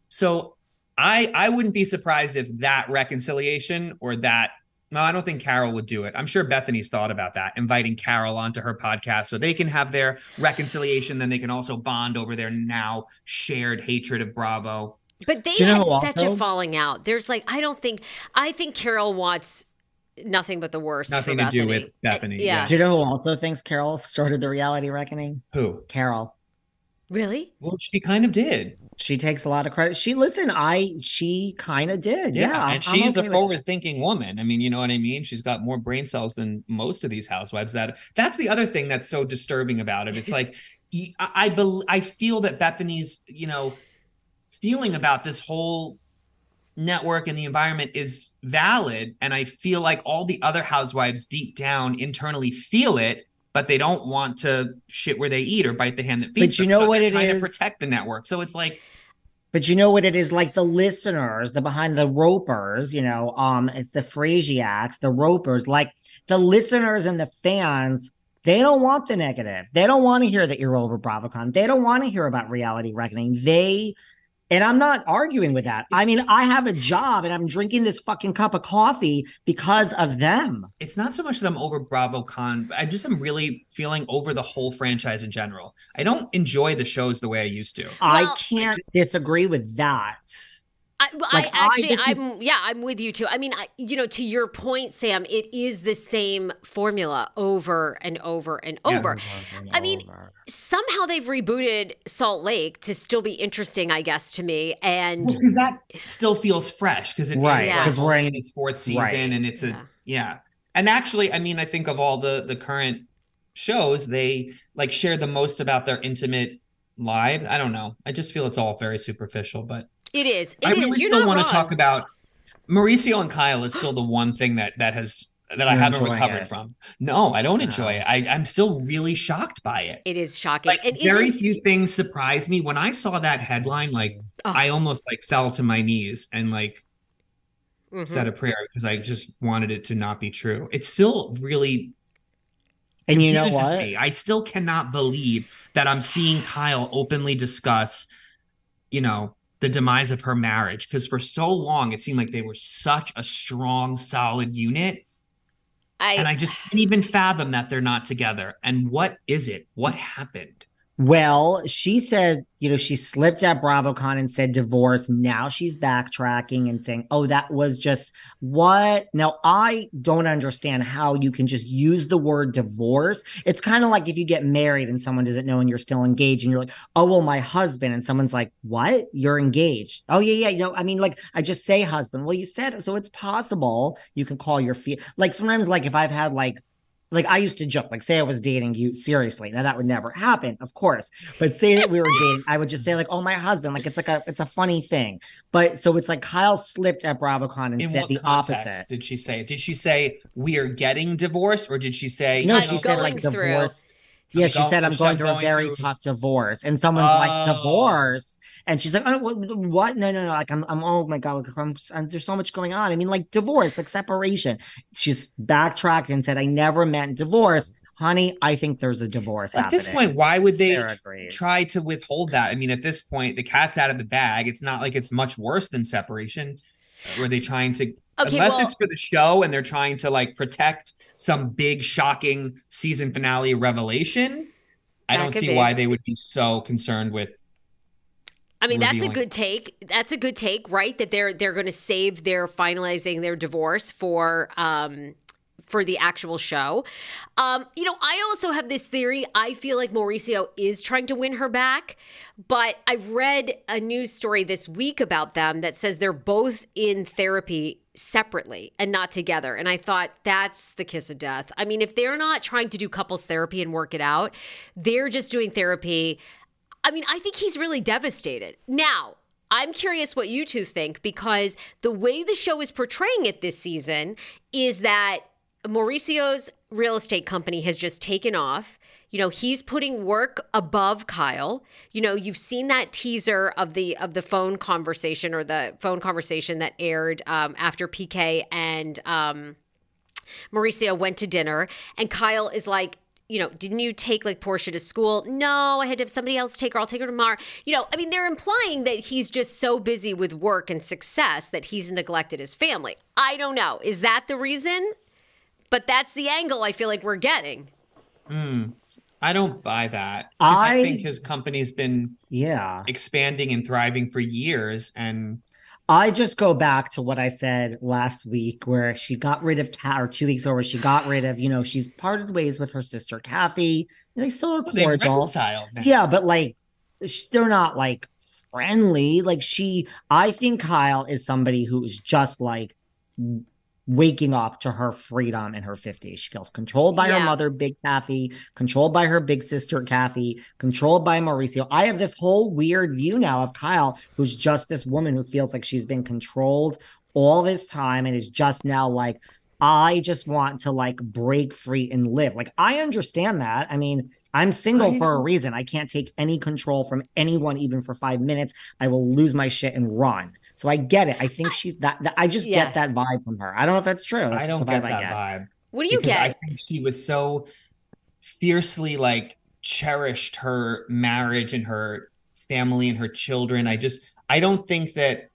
So I I wouldn't be surprised if that reconciliation or that no, I don't think Carol would do it. I'm sure Bethenny's thought about that, inviting Carol onto her podcast so they can have their reconciliation. Then they can also bond over their now shared hatred of Bravo. But they had know such a falling out. There's like I don't think I think Carol wants nothing but the worst. Nothing for to do with Bethany, Uh, yeah. Do you know who also thinks Carol started the reality reckoning? Who? Carol. Really? Well, she kind of did. She takes a lot of credit. She listen, I she kind of did. Yeah. I'm- and she's okay a forward-thinking woman. I mean, you know what I mean. She's got more brain cells than most of these housewives. That that's the other thing that's so disturbing about it. It's [LAUGHS] like I I, bel I feel that Bethenny's you know feeling about this whole network and the environment is valid, and I feel like all the other housewives deep down internally feel it. But they don't want to shit where they eat or bite the hand that feeds But you them. know so what it trying is? to protect the network. So it's like But you know what it is like the listeners, the behind the ropers, you know, um, it's the Phrasiacs, the ropers, like the listeners and the fans, they don't want the negative. They don't want to hear that you're over BravoCon. They don't want to hear about reality reckoning. They and I'm not arguing with that. I mean, I have a job and I'm drinking this fucking cup of coffee because of them. it's not so much that I'm over BravoCon. I just am really feeling over the whole franchise in general. I don't enjoy the shows the way I used to. I Well, can't disagree with that. I, well, Like, I I- actually, this is- I'm yeah, I'm with you too. I mean, I, you know, to your point, Sam, it is the same formula over and over and Yeah. over. I mean, somehow they've rebooted Salt Lake to still be interesting, I guess, to me. And Because that still feels fresh because it is Right, because Yeah. 'cause we're in- in its fourth season right. and it's a Yeah. yeah. And actually, I mean, I think of all the the current shows, they like share the most about their intimate lives. I don't know. I just feel it's all very superficial, but it is. It I is. really You're still not want wrong. to talk about Mauricio and Kyle is still the one thing that that has that I You're haven't recovered it. from. No, I don't No. enjoy it. I, I'm still really shocked by it. It is shocking. Like and very isn't- few things surprised me when I saw that headline. Like Oh. I almost like fell to my knees and like Mhm. said a prayer because I just wanted it to not be true. It's still really And you know what? me. I still cannot believe that I'm seeing Kyle openly discuss, you know, the demise of her marriage because for so long it seemed like they were such a strong, solid unit, I, and I just can't even fathom that they're not together. And what is it? What happened? Well, she said, you know, she slipped at BravoCon and said divorce. Now she's backtracking and saying, oh, that was just what? Now, I don't understand how you can just use the word divorce. It's kind of like if you get married and someone doesn't know and you're still engaged and you're like, oh, well, my husband. And someone's like, what? You're engaged. Oh, yeah, yeah. You know, I mean, like, I just say husband. Well, you said. So it's possible you can call your feet. Like sometimes, like, if I've had like, like I used to joke, like say I was dating you seriously. Now that would never happen, of course. But say that we were dating, I would just say like, "Oh, my husband." Like it's like a it's a funny thing. But so it's like Kyle slipped at BravoCon and In said the opposite. Did she say? Did she say we are getting divorced, or did she say No, she said like through. divorce. Yeah, She's she said I'm going through a very through- tough divorce, and someone's like Oh. divorce, and she's like, oh, what, what? No, no, no. Like I'm, I'm. Oh my god, like, I'm, I'm- there's so much going on. I mean, like divorce, like separation. She's backtracked and said, I never meant divorce, honey. I think there's a divorce. At this point, why would they try to withhold that? I mean, at this point, the cat's out of the bag. It's not like it's much worse than separation. Were they trying to, Okay, unless well- it's for the show and they're trying to like protect some big, shocking season finale revelation? I don't see be. why they would be so concerned with. I mean, that's a good take. That's a good take, right? That they're they're going to save their finalizing their divorce for um for the actual show. Um, you know, I also have this theory. I feel like Mauricio is trying to win her back, but I've read a news story this week about them that says they're both in therapy separately and not together. And I thought that's the kiss of death. I mean, if they're not trying to do couples therapy and work it out, they're just doing therapy I mean, I think he's really devastated. Now, I'm curious what you two think because the way the show is portraying it this season is that Mauricio's real estate company has just taken off. You know, he's putting work above Kyle. You know, you've seen that teaser of the of the phone conversation or the phone conversation that aired um, after PK and um, Mauricio went to dinner, and Kyle is like, you know, didn't you take like Portia to school? No, I had to have somebody else take her. I'll take her tomorrow. You know, I mean, they're implying that he's just so busy with work and success that he's neglected his family. I don't know. Is that the reason? But that's the angle I feel like we're getting. I don't buy that. I, I- think his company's been Yeah. expanding and thriving for years, and I just go back to what I said last week, where she got rid of or two weeks ago, where she got rid of, you know, she's parted ways with her sister Kathy. They still are cordial. now. Yeah, but like they're not like friendly. Like she, I think Kyle is somebody who is just like waking up to her freedom in her 50s. She feels controlled by Yeah. her mother, Big Kathy, controlled by her big sister, Kathy, controlled by Mauricio. I have this whole weird view now of Kyle, who's just this woman who feels like she's been controlled all this time and is just now like, I just want to like break free and live. Like, I understand that. I mean, I'm single for a reason. I can't take any control from anyone, even for five minutes. I will lose my shit and run. So I get it. I think she's that. that I just Yeah. get that vibe from her. I don't know if that's true. That's I don't get vibe that vibe. What do you because I think she was so fiercely like cherished her marriage and her family and her children. I just I don't think that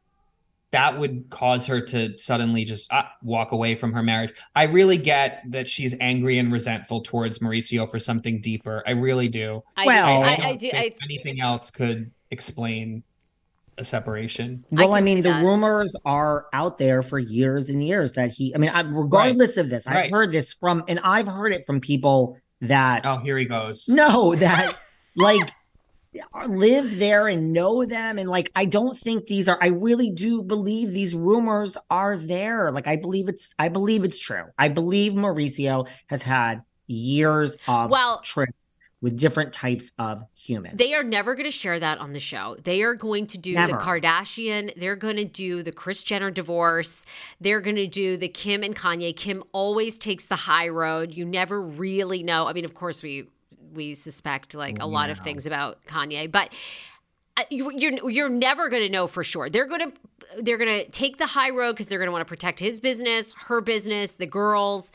that would cause her to suddenly just uh, walk away from her marriage. I really get that she's angry and resentful towards Mauricio for something deeper. I really do. I, Well- I, I, I, don't. I, anything else could explain a separation. Well, I, can mean, the that. rumors are out there for years and years that he. I mean, I, regardless of this, I've Right. heard this from, and I've heard it from people that Oh, here he goes. [LAUGHS] no, that [LAUGHS] like live there and know them, and like I don't think these are. I really do believe these rumors are there. Like I believe it's. I believe it's true. I believe Mauricio has had years of Well- trysts with different types of humans. They are never going to share that on the show. They are going to do the Kardashian. They're going to do the Kris Jenner divorce. They're going to do the Kim and Kanye. Kim always takes the high road. You never really know. I mean, of course, we we suspect like a lot of things about Kanye, but uh, you, you're you're never going to know for sure. They're going to they're going to take the high road because they're going to want to protect his business, her business, the girls.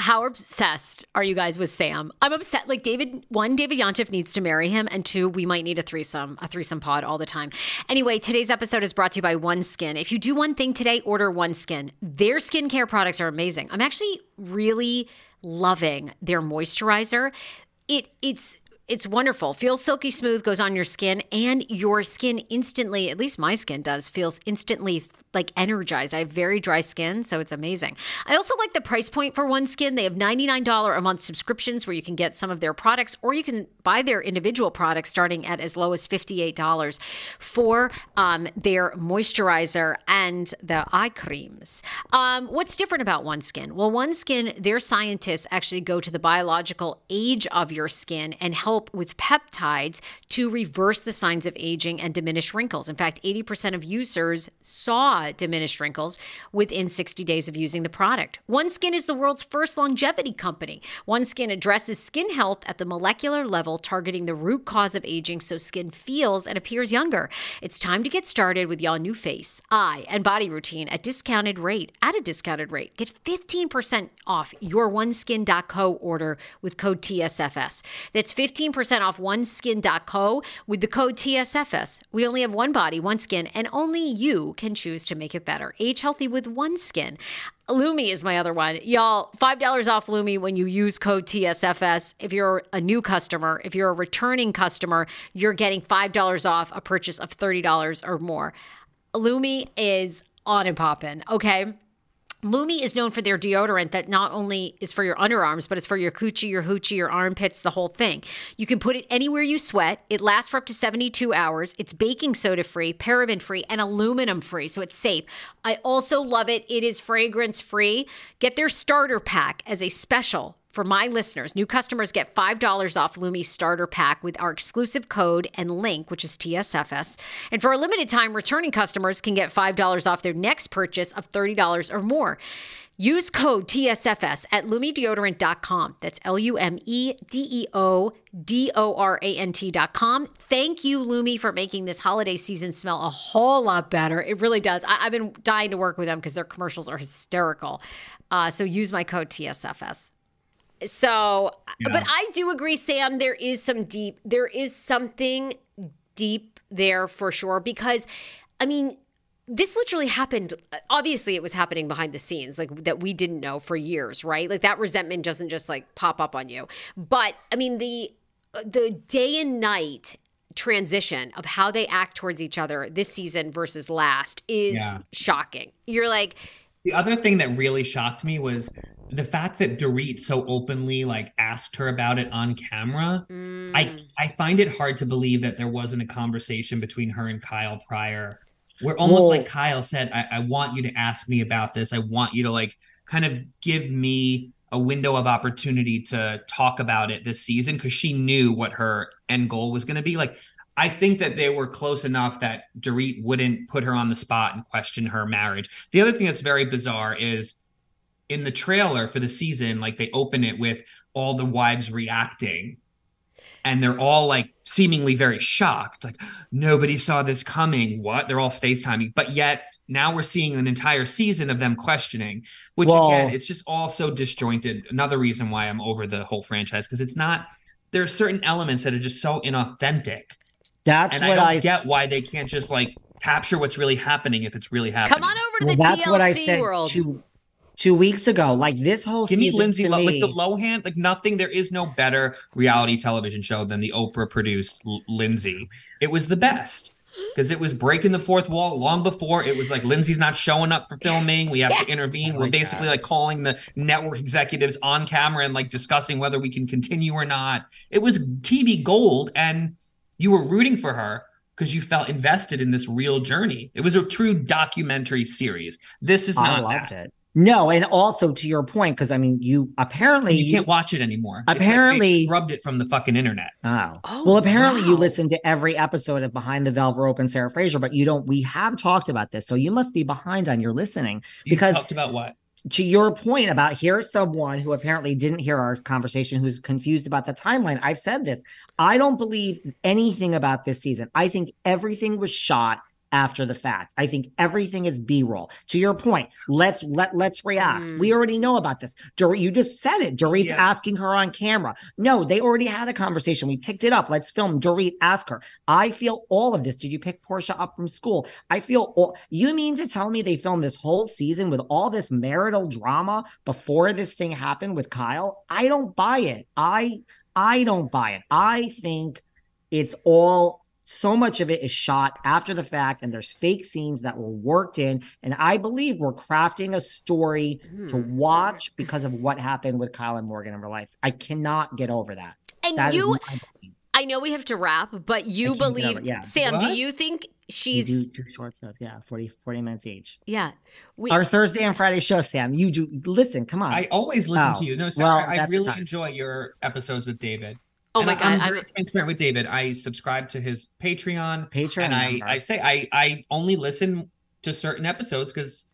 How obsessed are you guys with Sam? I'm upset. Like David, one, David Yontef needs to marry him, and two, we might need a threesome, a threesome pod all the time. Anyway, today's episode is brought to you by OneSkin. If you do one thing today, order OneSkin. Their skincare products are amazing. I'm actually really loving their moisturizer. It it's It's wonderful. Feels silky smooth, goes on your skin, and your skin instantly, at least my skin does, feels instantly like energized. I have very dry skin, so it's amazing. I also like the price point for OneSkin. They have $99 a month subscriptions where you can get some of their products, or you can buy their individual products starting at as low as $58 for um, their moisturizer and the eye creams. Um, what's different about OneSkin? Well, OneSkin, their scientists actually go to the biological age of your skin and help with peptides to reverse the signs of aging and diminish wrinkles. In fact, 80% of users saw Uh, diminished wrinkles within 60 days of using the product. OneSkin is the world's first longevity company. OneSkin addresses skin health at the molecular level, targeting the root cause of aging so skin feels and appears younger. It's time to get started with y'all new face, eye, and body routine at discounted rate. At a discounted rate, get 15% off your oneskin.co order with code TSFS. That's 15 15% off oneskin.co with the code TSFS. We only have one body, one skin, and only you can choose to make it better. Age healthy with OneSkin. Lume is my other one. Y'all, $5 off Lume when you use code TSFS. If you're a new customer, if you're a returning customer, you're getting $5 off a purchase of $30 or more. Lume is on and popping, okay? Lume is known for their deodorant that not only is for your underarms, but it's for your coochie, your hoochie, your armpits, the whole thing. You can put it anywhere you sweat. It lasts for up to 72 hours. It's baking soda free, paraben free, and aluminum free, so it's safe. I also love it. It is fragrance free. Get their starter pack as a special for my listeners, new customers get $5 off Lume starter pack with our exclusive code and link, which is TSFS. And for a limited time, returning customers can get $5 off their next purchase of $30 or more. Use code TSFS at lumedeodorant.com. That's L U M E D E O D O R A N T.com. Thank you, Lume, for making this holiday season smell a whole lot better. It really does. I- have been dying to work with them because their commercials are hysterical. Uh, so use my code TSFS. So, yeah. but I do agree, Sam. There is some deep, there is something deep there for sure. Because, I mean, this literally happened. Obviously, it was happening behind the scenes, like that we didn't know for years, right? Like that resentment doesn't just like pop up on you. But I mean, the the day and night transition of how they act towards each other this season versus last is yeah. shocking. You're like. The other thing that really shocked me was the fact that Dorit so openly like asked her about it on camera, mm. I I find it hard to believe that there wasn't a conversation between her and Kyle prior, where almost Whoa. like Kyle said, I, I want you to ask me about this. I want you to like kind of give me a window of opportunity to talk about it this season because she knew what her end goal was going to be. Like, I think that they were close enough that Dorit wouldn't put her on the spot and question her marriage. The other thing that's very bizarre is in the trailer for the season, like they open it with all the wives reacting and they're all like seemingly very shocked like nobody saw this coming. What? They're all facetiming. But yet now we're seeing an entire season of them questioning which well, again it's just all so disjointed. Another reason why i'm over the whole franchise because it's not there are certain elements that are just so inauthentic that's and what i don't I get why they can't just like capture what's really happening if it's really happening come on over to well, the that's TLC what i said world. to two weeks ago. Like this whole Give me Lindsay Lo- like the Lohan, like nothing. There is no better reality television show than the Oprah produced L- Lindsay. It was the best because it was breaking the fourth wall long before it was like Lindsay's not showing up for filming. We have to intervene. We're basically that. like calling the network executives on camera and like discussing whether we can continue or not. It was TV gold, and you were rooting for her because you felt invested in this real journey. It was a true documentary series. This is not I loved that. it. No, and also to your point, because I mean, you apparently you can't watch it anymore. Apparently, like rubbed it from the fucking internet. Oh, oh well, apparently wow. you listen to every episode of Behind the Velvet Rope and Sarah Fraser, but you don't. We have talked about this, so you must be behind on your listening. You because talked about what? To your point about here's someone who apparently didn't hear our conversation, who's confused about the timeline. I've said this. I don't believe anything about this season. I think everything was shot after the fact. I think everything is B-roll. To your point, let's let let's react. Mm. We already know about this. Dorit, you just said it. Dorit's yeah. asking her on camera. No, they already had a conversation. We picked it up. Let's film. Dorit, ask her. I feel all of this. Did you pick Portia up from school? I feel all. You mean to tell me they filmed this whole season with all this marital drama before this thing happened with Kyle? I don't buy it. I I don't buy it. I think it's all so much of it is shot after the fact and there's fake scenes that were worked in and i believe we're crafting a story to Hmm. watch because of what happened with kyle and morgan in real life i cannot get over that And That is you. I know we have to wrap, but you I can't get believe, yeah. Sam, do you think we she's, do two short shows yeah 40 40 minutes each yeah. We, our thursday and friday show sam you do listen come on I always listen Oh, to you. No, well, Sarah, I really enjoy your episodes with David. Oh And my God. I'm I'm, very transparent with David. I subscribe to his Patreon, patreon and I. I say I I only listen to certain episodes because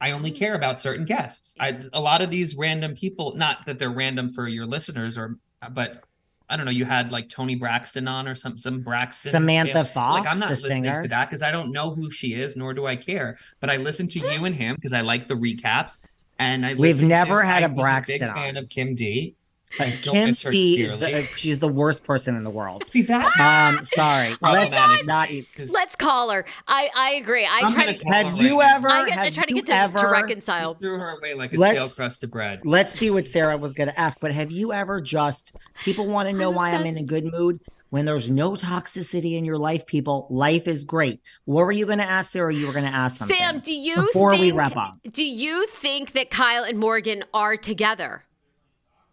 I only care about certain guests. I a lot of these random people, not that they're random for your listeners, or but I don't know. You had like Toni Braxton on or some some Braxton samantha fox like I'm not the listening singer to that because I don't know who she is, nor do I care. But I listen to you and him because I like the recaps. And I We've listen never to, had I a was Braxton big on. fan of Kim D. I still kim miss her D is dearly. the, she's the worst person in the world See that? um sorry [LAUGHS] let's Problematic. not eat let's call her. I, I agree. I I'm try gonna to, call have her you right now. ever I, get, I have try to you get to, ever, to reconcile. threw her away like a Let's- stale crust of bread. Let's see what Sarah was going to ask. But have you ever just people want to know I'm why I'm in obsessed. a good mood? When there's no toxicity in your life, people, life is great. What were you going to ask Sarah? You were going to ask something. Sam, do you before think, we wrap up. Do you think that Kyle and Morgan are together?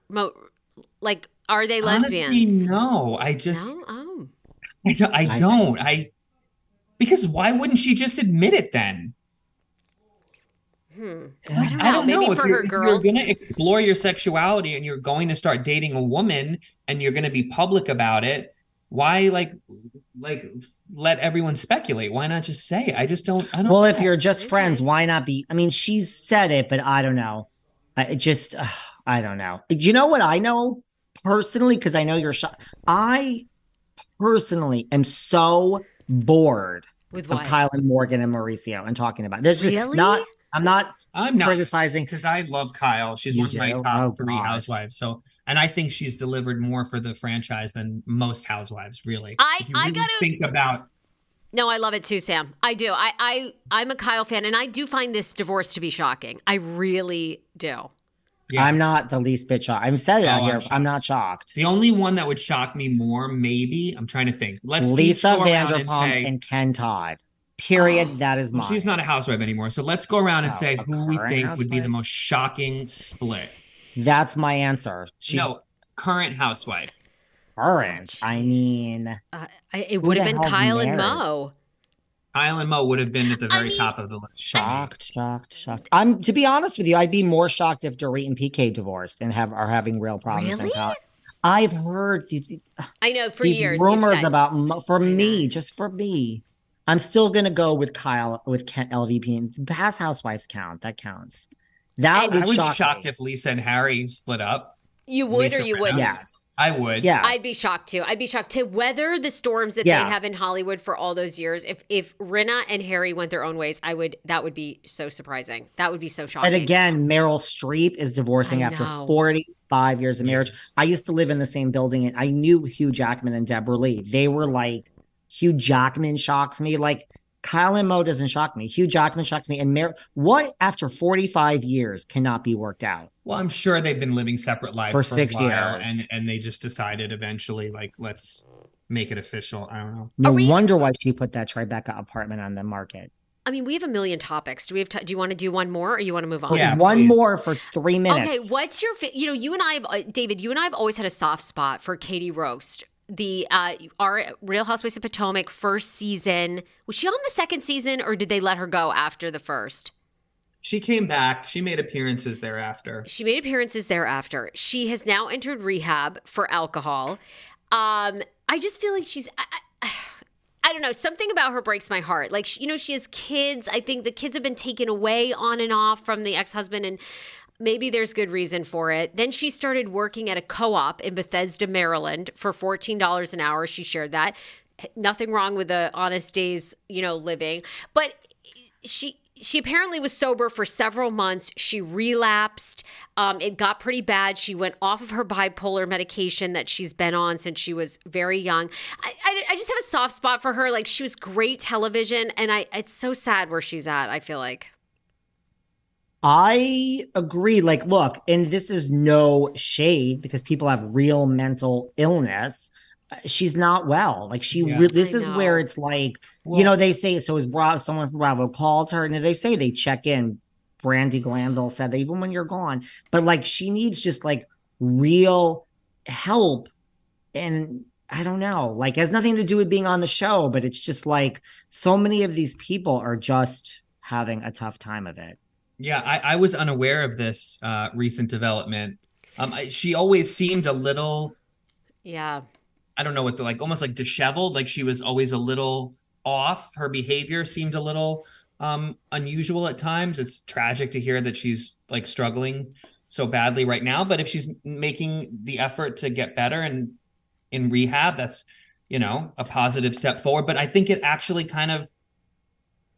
Mo- like, are they Honestly, lesbians? no. I just No? Oh. I, don't, I I- don't. I because why wouldn't she just admit it then? Hmm. Like, don't know. Maybe If for you're, her if. You're going to explore your sexuality and you're going to start dating a woman and you're going to be public about it. Why, like, like let everyone speculate? Why not just say? it? I just don't. I don't. Well, if you're just friends, why not be? I mean, she's said it, but I don't know. I it just, ugh, I don't know. You know what I know personally? Because I know you're shocked. I personally am so bored With of what? Kyle and Morgan and Mauricio and talking about this. Is Really? not. I'm not I'm not criticizing. because I love Kyle. She's You one of my top Oh, three God. housewives. So, and I think she's delivered more for the franchise than most housewives. Really, I- If you I gotta- think about. No, I love it too, Sam. I do. I, I I'm a Kyle fan, and I do find this divorce to be shocking. I really do. Yeah, I'm not the least bit shocked. I'm said it Oh, out I'm here. shocked. I'm not shocked. the only one that would shock me more, maybe. I'm trying to think. Let's Lisa go around and Vanderpump say and, Ken Todd. Period. Oh, [GASPS] that is well, mine. she's not a housewife anymore. So let's go around and Oh, say who we current think would be the most shocking split. That's my answer. She's no, current housewife. current. I mean, Uh, it would have been hell's Kyle and married? Mo. Kyle and Mo would have been at the I very mean, top of the list. shocked, shocked, shocked. I'm to be honest with you, I'd be more shocked if Dorit and PK divorced and have are having real problems. than Really? Kyle. I've heard these, I know for these years. rumors about Mo- for me, just for me. I'm still gonna go with Kyle with Ken, LVP and past housewives count. That counts. That And- I would would shock be shocked me. if Lisa and Harry split up. you would Lisa or you wouldn't. Yes. I would. Yeah. I'd be shocked too. I'd be shocked to weather the storms that Yes. they have in Hollywood for all those years. If if Rinna and Harry went their own ways, I would. That would be so surprising. That would be so shocking. And again, Meryl Streep is divorcing I after know. 45 years of marriage. I used to live in the same building and I knew Hugh Jackman and Deborra-Lee. They were like, Hugh Jackman shocks me. Like, Kyle and Mo doesn't shock me. Hugh Jackman shocks me. And Mer- what after 45 years cannot be worked out? Well, I'm sure they've been living separate lives For a six while, years. and and they just decided eventually, like, let's make it official. I don't know. No we- wonder why she put that Tribeca apartment on the market. I mean, we have a million topics. Do we have? T- do you want to do one more, or you want to move on? Yeah, One please. more for three minutes. Okay, what's your? Fa- you know, you and I, have, uh, David. You and I have always had a soft spot for Katie Rost. The uh, our Real Housewives of Potomac first season. Was she on the second season, or did they let her go after the first? She came back. She made appearances thereafter. She made appearances thereafter. She has now entered rehab for alcohol. Um, I just feel like she's. I, I, I don't know. Something about her breaks my heart. Like, she- you know, she has kids. I think the kids have been taken away on and off from the ex husband, and maybe there's good reason for it. Then she started working at a co op in Bethesda, Maryland for $14 an hour. She shared that. Nothing wrong with the honest days, you know, living. But she she apparently was sober for several months. She relapsed. Um, it got pretty bad. She went off of her bipolar medication that she's been on since she was very young. I, I, I just have a soft spot for her. Like she was great television, and I it's so sad where she's at. I feel like. I agree. Like, look, and this is no shade because people have real mental illness. Uh, She's not well. Like she, Yeah. re- this I is where it's like, Well- you know, they say so. Is Bravo? Someone from Bravo called her, and they say they check in. Brandi Glanville said that even when you're gone, but like she needs just like real help, and I don't know, like it has nothing to do with being on the show, but it's just like so many of these people are just having a tough time of it. Yeah, I, I was unaware of this uh, recent development. Um, I, she always seemed a little, Yeah. I don't know what the like, almost like disheveled. Like she was always a little off. Her behavior seemed a little um, unusual at times. It's tragic to hear that she's like struggling so badly right now. But if she's making the effort to get better and in rehab, that's you know a positive step forward. But I think it actually kind of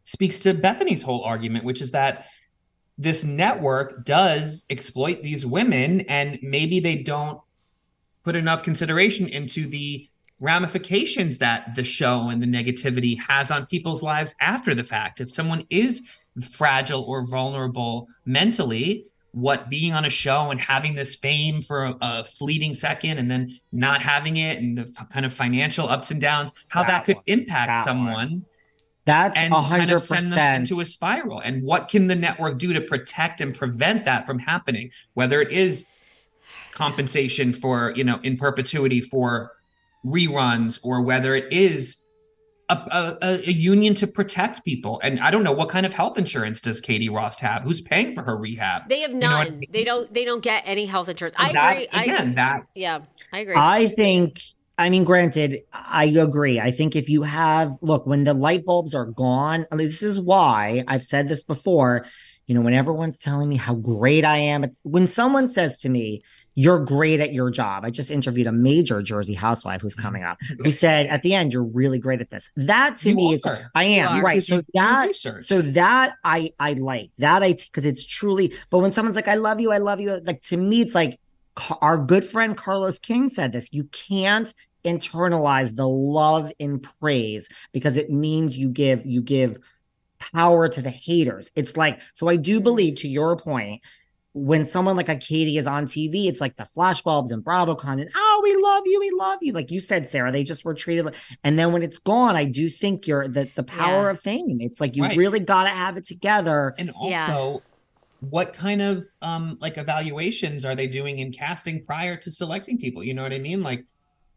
speaks to Bethenny's whole argument, which is that this network does exploit these women and maybe they don't put enough consideration into the ramifications that the show and the negativity has on people's lives after the fact if someone is fragile or vulnerable mentally what being on a show and having this fame for a, a fleeting second and then not having it and the f- kind of financial ups and downs how that, That could one. impact That one. Someone That's and a kind of send them percent into a spiral. And what can the network do to protect and prevent that from happening? Whether it is compensation for, you know, in perpetuity for reruns, or whether it is a, a, a- a union to protect people. And I don't know what kind of health insurance does Katie Rost have? Who's paying for her rehab? They have know I none. mean? They don't. They don't get any health insurance. I That- agree. I- Again, that yeah, I agree. I think, I mean, granted, I agree. I think if you have, look, when the light bulbs are gone, I mean, this is why I've said this before. You know, when everyone's telling me how great I am, when someone says to me, you're great at your job. I just interviewed a major Jersey housewife who's coming up [LAUGHS] who said at the end, you're really great at this. That to You me is. I am right. So that research. so that I I like that I because it's truly. But when someone's like, "I love you, I love you," like to me, it's like our good friend Carlos King said this. You can't internalize the love and praise because it means you give you give power to the haters. It's like so. I do believe to your point. When someone like a Katie is on TV, it's like the flashbulbs and BravoCon and oh, we love you, we love you. Like you said, Sarah, they just were treated like. And then when it's gone, I do think you're the the power Yeah. of fame. It's like you Right. really got to have it together. And Yeah. also, what kind of um like evaluations are they doing in casting prior to selecting people? You know what I mean? Like,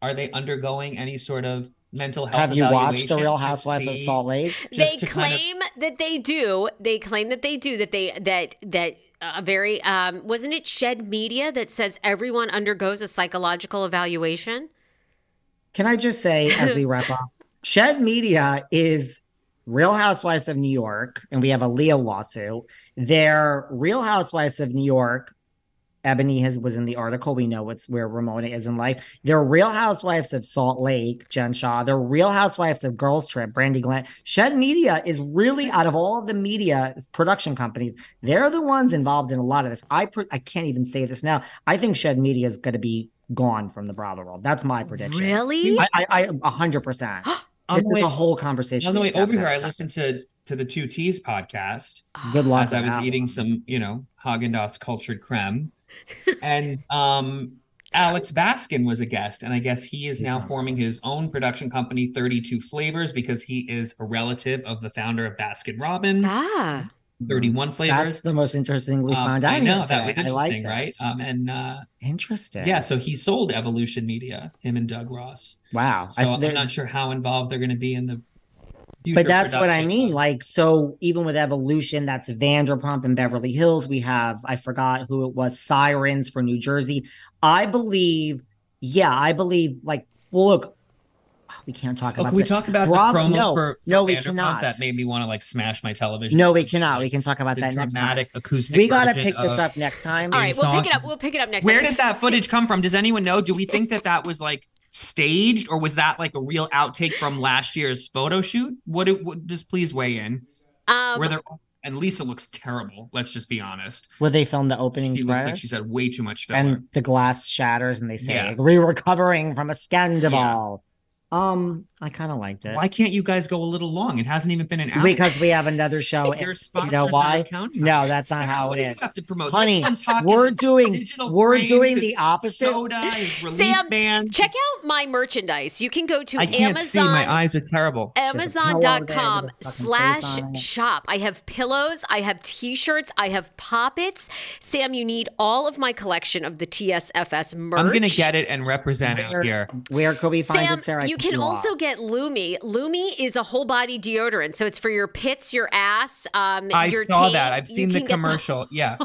are they undergoing any sort of mental health? Have you watched The Real Housewives of Salt Lake? just they to kind of- claim that they do. They claim that they do. That they that that a very um wasn't it Shed Media that says everyone undergoes a psychological evaluation. Can I just say, as we wrap up, [LAUGHS] Shed Media is Real Housewives of New York, and we have a Leah lawsuit. They're Real Housewives of New York. Eboni has was in the article. We know what's where Ramona is in life. They're Real Housewives of Salt Lake, Jen Shah. They're Real Housewives of Girls Trip, Brandi Glenn. Shed Media is really out of all the media production companies, they're the ones involved in a lot of this. I pr- I can't even say this now. I think Shed Media is going to be gone from the Bravo world. That's my prediction. Really? I, a hundred percent. [GASPS] This is way, a whole conversation. on the way over here, I listened to to the Two T's podcast Good luck. as I was eating one. some, you know, Haagen Dazs cultured creme, and um, Alex Baskin was a guest, and I guess he is He's now forming his own production company, Thirty Two Flavors, because he is a relative of the founder of Baskin Robbins, Ah. Thirty One Flavors. That's the most interesting we Um, found out. I know that was today. I like interesting, right? Um, and uh, interesting. yeah, so he sold Evolution Media, him and Doug Ross. Wow. So I- I'm not sure how involved they're going to be in the. But future that's what I mean. Like, so even with Evolution, that's Vanderpump in Beverly Hills. We have, I forgot who it was, Sirens for New Jersey. I believe, yeah, I believe, like, well, look, we can't talk Oh, about can we the- talk about Bravo- the promo no, for, for no, we Vanderpump cannot. That made me want to like smash my television. No, we cannot. We can talk about the that next time. dramatic acoustic. We got to pick this up next time. All right, we'll pick it up. We'll pick it up next. Where time. did that footage come from? Does anyone know? Do we think that that was like staged, or was that like a real outtake from last year's photo shoot? What? It, what just please weigh in. Um, Where there and Lisa looks terrible. Let's just be honest. Where they filmed the opening She looks like credits? she's had way too much filler. and the glass shatters and they say Yeah. like, we're recovering from a scandal. Um, I kind of liked it Why can't you guys go a little long? It hasn't even been an hour. because we have another [LAUGHS] show. Your you know why? No, it. that's not Sarah, how it is. you have to promote? Honey, This one's talking we're doing we're doing the opposite. Soda, [LAUGHS] Sam, bands. Check out my merchandise. You can go to I can't see. Amazon. My eyes are terrible. Amazon.com with a slash shop. I have pillows, I have t shirts, I have poppets. Sam, you need all of my collection of the TSFS merch. I'm gonna get it and represent out Where, here. where could we find Sam, it, Sarah? you can also get Lume. Lume is a whole body deodorant, so it's for your pits, your ass, um, I your saw taint. that. I've You seen the can get commercial. [LAUGHS] Yeah,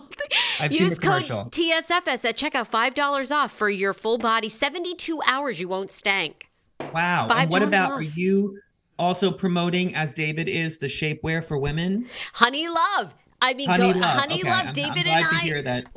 I've seen Use the code commercial. TSFS at checkout, five dollars off for your full body, seventy-two hours. You won't stank. Wow. Five and what about off. are you also promoting as David is the shapewear for women? Honeylove. I mean, Honey go, love. Honey okay. Love. I'm, I'm David glad and to I. hear that.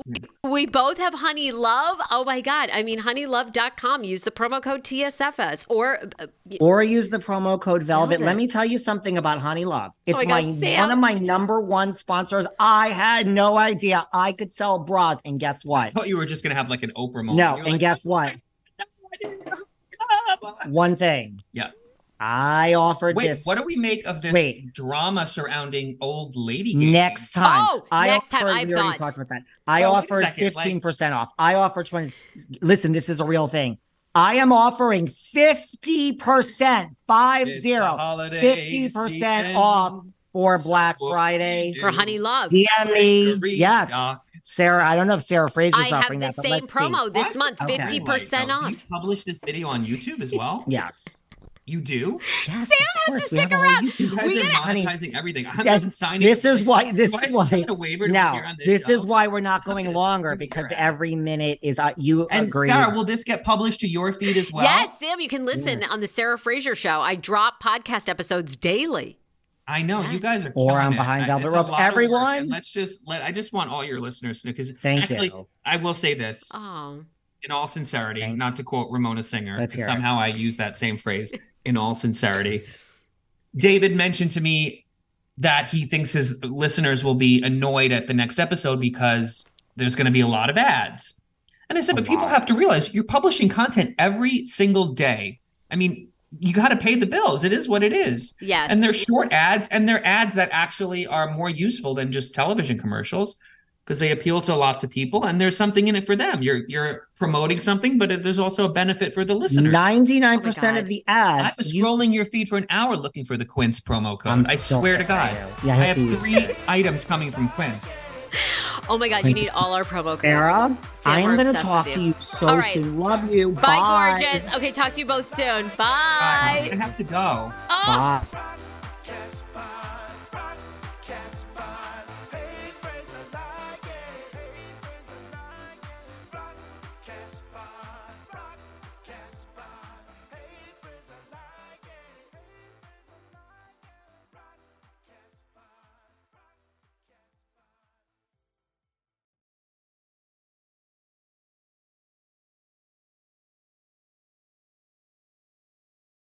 We both have Honeylove. Oh my God. I mean, honeylove.com. Use the promo code TSFS or uh, or use the promo code Velvet. Velvet. Let me tell you something about Honeylove. It's my God, my one of my number one sponsors. I had no idea I could sell bras, and guess what? I what? thought you were just gonna have like an Oprah moment. No, You're and like, guess what? [LAUGHS] One thing. Yeah. I offered Wait, this. what do we make of this Wait. drama surrounding old lady? gaming? Next time. Oh, I next time, I have we already talked about that. I Oh, offered 15% off. I offered 20. Listen, this is a real thing. I am offering 50%, five It's zero, 50% season. off for Black So Friday. for Honeylove. DM me. Agree, Yes. Doc. Sarah, I don't know if Sarah Fraser's I have offering the that, but same let's see. promo this What? month, Okay. 50% Like, oh, Do you off. publish this video on YouTube as well? Yes. You do? Yes, Sam of has course. to We have stick a around. YouTube You guys We are gotta- Honey, monetizing everything. I'm Yes, not signing. This is why. This Do I is why. sign a waiver to Now, on this, this is why we're not going at this. longer because every ass. minute is. Uh, you And agree. Sarah, will this get published to your feed as well? yes, Sam, you can listen Yes. on the Sarah Fraser show. I drop podcast episodes daily. I know you guys are. Or killing on it. Behind I- Velvet Rope. lot of work, Everyone- let's just let. I just want all your listeners to know because Thank actually, you. I will say this Oh, in all sincerity, Thank- not to quote Ramona Singer. Let's it. somehow I use that same phrase in all sincerity. David mentioned to me that he thinks his listeners will be annoyed at the next episode because there's going to be a lot of ads. And I said, but people have to realize you're publishing content every single day. I mean, you got to pay the bills. It is what it is. yes. And they're short ads, and they're ads that actually are more useful than just television commercials because they appeal to lots of people, and there's something in it for them. You're you're promoting something, but it- there's also a benefit for the listeners. Ninety-nine Oh percent my of the ads. I ads. was you- scrolling your feed for an hour looking for the Quince promo code. I'm I swear to God, you. Yeah, I have please. three [LAUGHS] items coming from Quince. oh my God, you need all our promo codes. Sarah, I am going to talk with to you. you so All right. soon. Love you. Bye, gorgeous. Okay, talk to you both soon. Bye. I have to go. Oh. Bye.